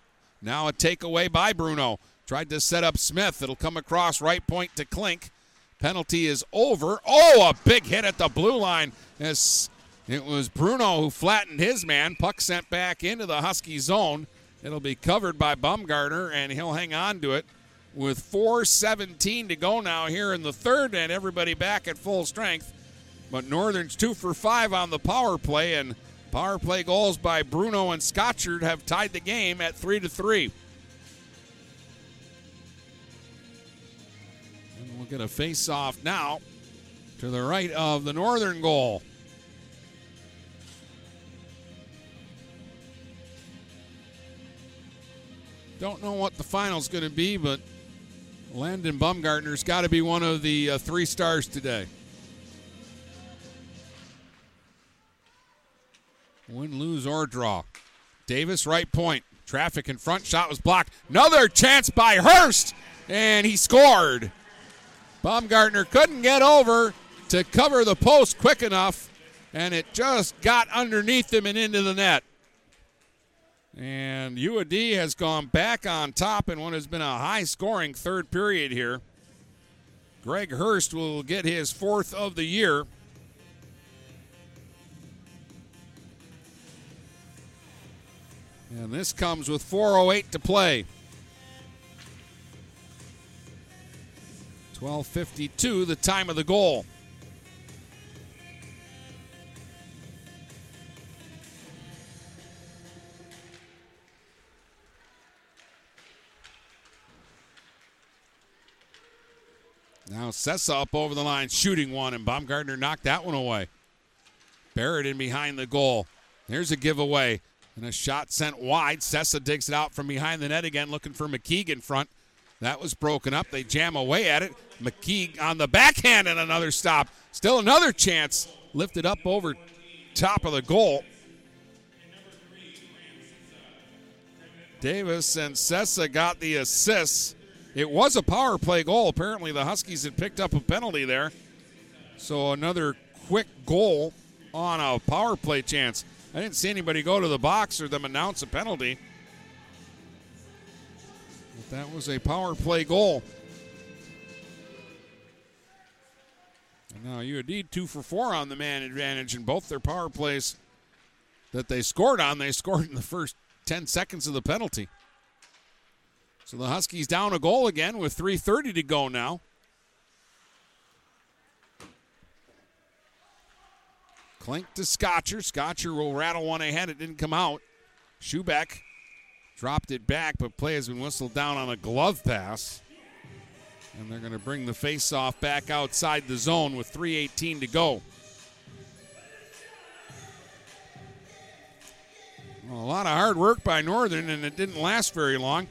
Now a takeaway by Bruno. Tried to set up Smith. It'll come across right point to Klink. Penalty is over. Oh, a big hit at the blue line. As it was Bruno who flattened his man. Puck sent back into the Husky zone. It'll be covered by Baumgartner, and he'll hang on to it with 4.17 to go now here in the third, and everybody back at full strength. But Northern's two for five on the power play, and power play goals by Bruno and Scotcher have tied the game at three to three. We'll get a face off now to the right of the Northern goal. Don't know what the final's going to be, but Landon Baumgartner's got to be one of the uh, three stars today. Win, lose, or draw. Davis, right point. Traffic in front. Shot was blocked. Another chance by Hurst, and he scored. Baumgartner couldn't get over, to cover the post quick enough, and it just got underneath him and into the net. And UAD has gone back on top in what has been a high scoring third period here. Greg Hurst will get his fourth of the year. And this comes with 4.08 to play. 12.52, the time of the goal. Now Sessa up over the line, shooting one, and Baumgartner knocked that one away. Barrett in behind the goal. There's a giveaway. And a shot sent wide. Sessa digs it out from behind the net again, looking for McKeague in front. That was broken up. They jam away at it. McKeague on the backhand and another stop. Still another chance. Lifted up over top of the goal. Davis and Sessa got the assists. It was a power play goal. Apparently, the Huskies had picked up a penalty there. So, another quick goal on a power play chance. I didn't see anybody go to the box or them announce a penalty. That was a power play goal. And now UAD two for four on the man advantage in both their power plays that they scored on. They scored in the first 10 seconds of the penalty. So the Huskies down a goal again with 3.30 to go now. Klink to Scotcher. Scotcher will rattle one ahead. It didn't come out. Schubeck dropped it back, but play has been whistled down on a glove pass. And they're going to bring the face-off back outside the zone with 3.18 to go. Well, a lot of hard work by Northern, and it didn't last very long.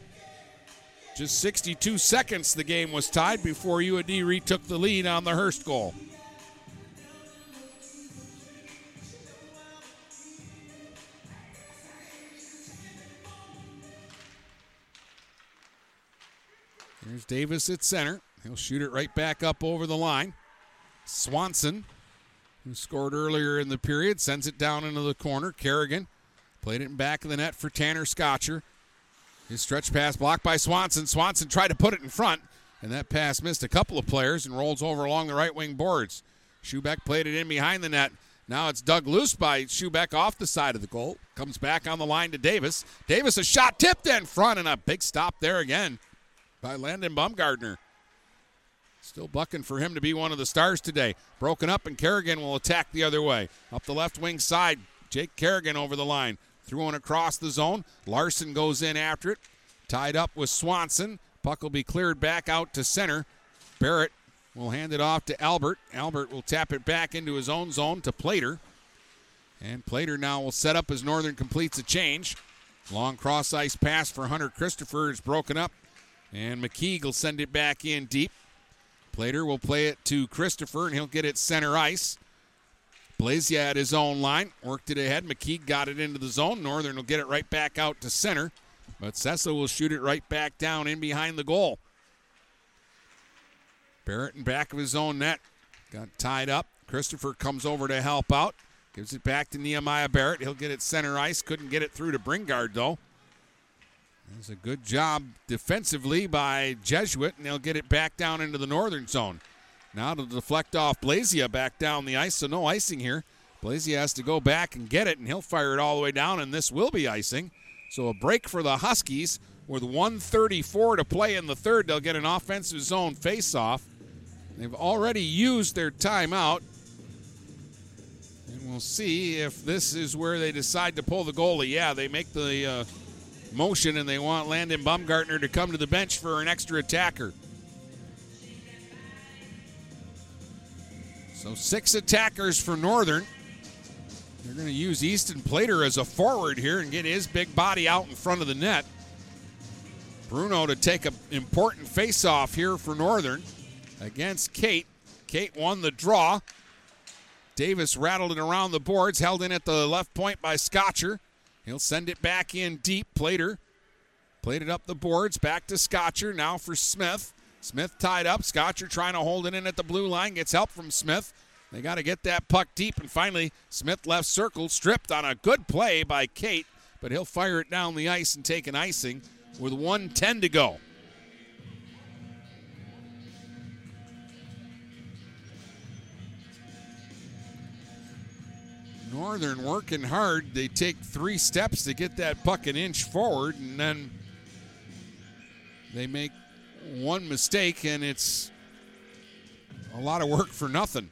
Just 62 seconds the game was tied before UAD retook the lead on the Hurst goal. Here's Davis at center. He'll shoot it right back up over the line. Swanson, who scored earlier in the period, sends it down into the corner. Kerrigan played it in back of the net for Tanner Scotcher. His stretch pass blocked by Swanson. Swanson tried to put it in front, and that pass missed a couple of players and rolls over along the right wing boards. Schubeck played it in behind the net. Now it's dug loose by Schubeck off the side of the goal. Comes back on the line to Davis. Davis a shot tipped in front and a big stop there again by Landon Baumgartner. Still bucking for him to be one of the stars today. Broken up, and Kerrigan will attack the other way. Up the left wing side, Jake Kerrigan over the line. Threw one across the zone. Larson goes in after it. Tied up with Swanson. Puck will be cleared back out to center. Barrett will hand it off to Albert. Albert will tap it back into his own zone to Plater. And Plater now will set up as Northern completes a change. Long cross ice pass for Hunter Christopher is broken up. And McKeague will send it back in deep. Plater will play it to Christopher, and he'll get it center ice. Blazia at his own line, worked it ahead. McKeague got it into the zone. Northern will get it right back out to center, but Sessa will shoot it right back down in behind the goal. Barrett in back of his own net got tied up. Christopher comes over to help out. Gives it back to Nehemiah Barrett. He'll get it center ice. Couldn't get it through to Bringard, though. That's a good job defensively by Jesuit, and they'll get it back down into the northern zone. Now to deflect off Blazia back down the ice, so no icing here. Blazia has to go back and get it, and he'll fire it all the way down, and this will be icing. So a break for the Huskies with 134 to play in the third. They'll get an offensive zone faceoff. They've already used their timeout. And we'll see if this is where they decide to pull the goalie. Yeah, they make the uh, motion and they want Landon Baumgartner to come to the bench for an extra attacker. So six attackers for Northern. They're going to use Easton Plater as a forward here and get his big body out in front of the net. Bruno to take an important face-off here for Northern against Kate. Kate won the draw. Davis rattled it around the boards, held in at the left point by Scotcher. He'll send it back in deep. Plater played it up the boards, back to Scotcher. Now for Smith. Smith tied up. Scotcher trying to hold it in at the blue line. Gets help from Smith. They got to get that puck deep, and finally, Smith left circle, stripped on a good play by Kate, but he'll fire it down the ice and take an icing with 110 to go. Northern working hard. They take three steps to get that puck an inch forward, and then they make one mistake, and it's a lot of work for nothing.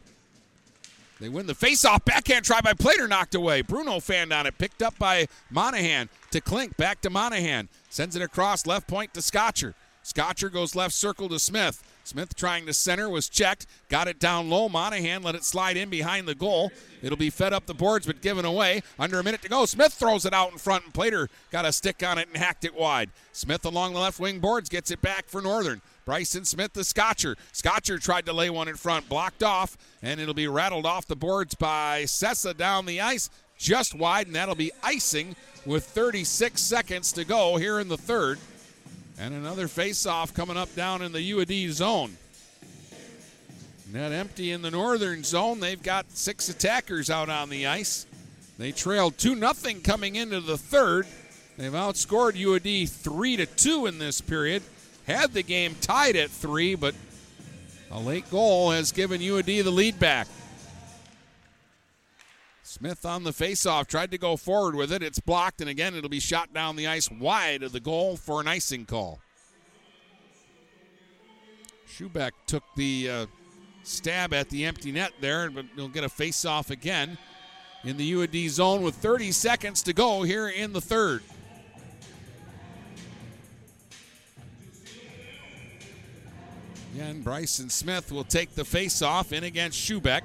They win the faceoff. Backhand try by Plater knocked away. Bruno fanned on it. Picked up by Monahan to Klink. Back to Monahan. Sends it across left point to Scotcher. Scotcher goes left circle to Smith. Smith trying to center was checked. Got it down low. Monahan let it slide in behind the goal. It'll be fed up the boards but given away. Under a minute to go. Smith throws it out in front and Plater got a stick on it and hacked it wide. Smith along the left wing boards gets it back for Northern. Bryson Smith the Scotcher. Scotcher tried to lay one in front, blocked off, and it'll be rattled off the boards by Sessa down the ice, just wide, and that'll be icing with 36 seconds to go here in the third. And another face-off coming up down in the U of D zone. Net empty in the northern zone. They've got six attackers out on the ice. They trailed 2 0 coming into the third. They've outscored U of D 3 to 2 in this period. Had the game tied at 3, but a late goal has given U of D the lead back. Smith on the faceoff tried to go forward with it. It's blocked, and again, it'll be shot down the ice wide of the goal for an icing call. Schubeck took the uh, stab at the empty net there, but he'll get a faceoff again in the U of D zone with 30 seconds to go here in the third. Again, Bryson Smith will take the faceoff in against Schubeck.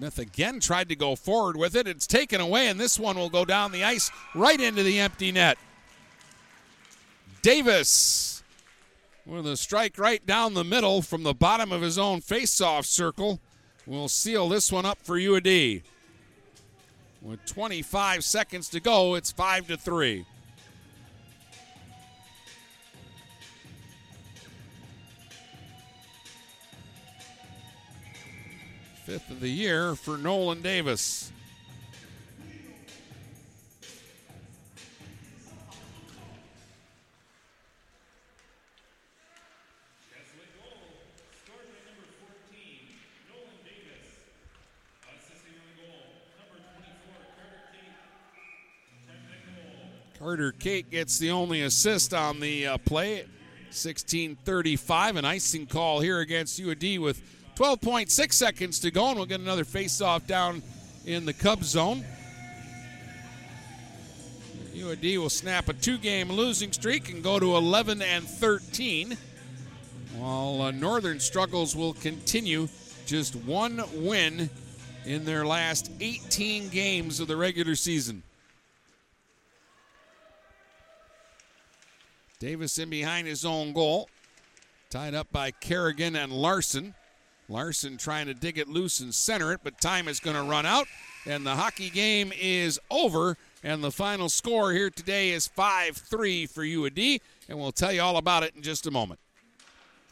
Smith again tried to go forward with it. It's taken away, and this one will go down the ice right into the empty net. Davis with a strike right down the middle from the bottom of his own faceoff circle will seal this one up for U of D. With 25 seconds to go, it's 5 to 3. Fifth of the year for Nolan Davis. Carter Kate gets the only assist on the uh, play. 16:35, an icing call here against U of D with 12.6 seconds to go, and we'll get another face-off down in the Cubs zone. U of D will snap a two-game losing streak and go to 11 and 13, while uh, Northern struggles will continue. Just one win in their last 18 games of the regular season. Davis in behind his own goal. Tied up by Kerrigan and Larson. Larson trying to dig it loose and center it, but time is going to run out. And the hockey game is over. And the final score here today is 5 3 for U of D. And we'll tell you all about it in just a moment.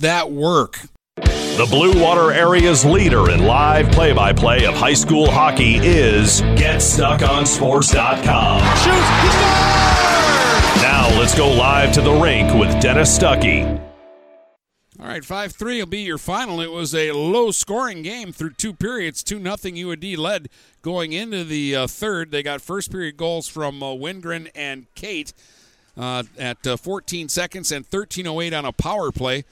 that work. The Blue Water area's leader in live play by play of high school hockey is GetStuckOnSports.com. Now let's go live to the rink with Dennis Stuckey. All All right, 5 3 will be your final. It was a low scoring game through two periods. 2 0 U of D led going into the uh, third. They got first period goals from uh, Widgren and Kate uh, at uh, 14 seconds and 13.08 on a power play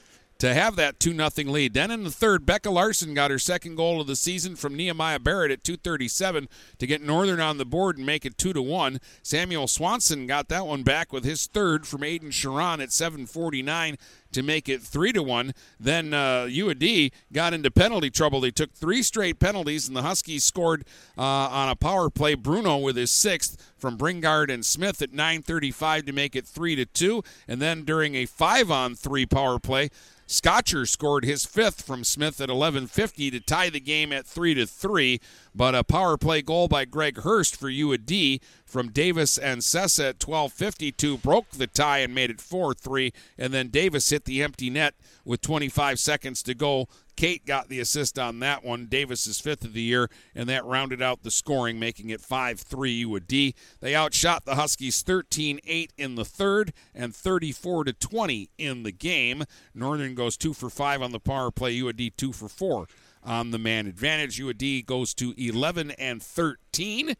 to have that 2 0 lead. Then in the third, Becca Larson got her second goal of the season from Nehemiah Barrett at 237 to get Northern on the board and make it 2 to 1. Samuel Swanson got that one back with his third from Aiden Sharon at 749 to make it three to one. Then uh, U of D got into penalty trouble. They took three straight penalties, and the Huskies scored uh, on a power play. Bruno with his sixth from Bringard and Smith at 9:35 to make it three to two. And then during a five-on-three power play, Scotcher scored his fifth from Smith at 11:50 to tie the game at 3 to 3, but a power play goal by Greg Hurst for U of D from Davis and Sessa at 12:52 broke the tie and made it 4-3, and then Davis hit the empty net with 25 seconds to go Kate got the assist on that one. Davis's fifth of the year, and that rounded out the scoring, making it 5 3 U of D. They outshot the Huskies 13 8 in the third and 34 20 in the game. Northern goes 2 for 5 on the power play, U of D 2 for 4 on the man advantage. U of D goes to 11 and 13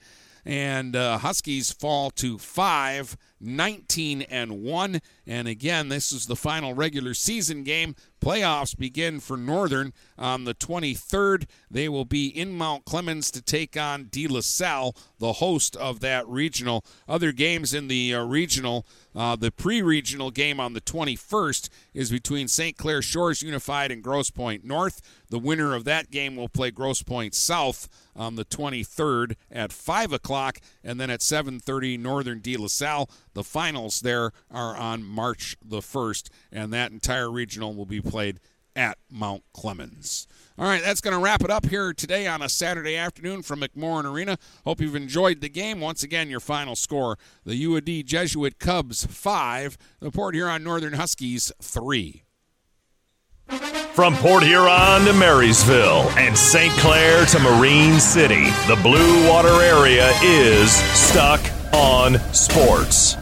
and uh, Huskies fall to 5, 19 and 1. And again, this is the final regular season game. Playoffs begin for Northern on the 23rd. They will be in Mount Clemens to take on De La Salle, the host of that regional. Other games in the uh, regional, uh, the pre regional game on the 21st is between St. Clair Shores Unified and Grosse Pointe North. The winner of that game will play Grosse Pointe South on the 23rd at 5 o'clock, and then at 7:30 Northern De La Salle. The finals there are on March the 1st, and that entire regional will be played at Mount Clemens. All right, that's going to wrap it up here today on a Saturday afternoon from McMorran Arena. Hope you've enjoyed the game. Once again, your final score the U of D Jesuit Cubs 5, the Port Huron Northern Huskies 3. From Port Huron to Marysville and St. Clair to Marine City, the Blue Water area is stuck on sports.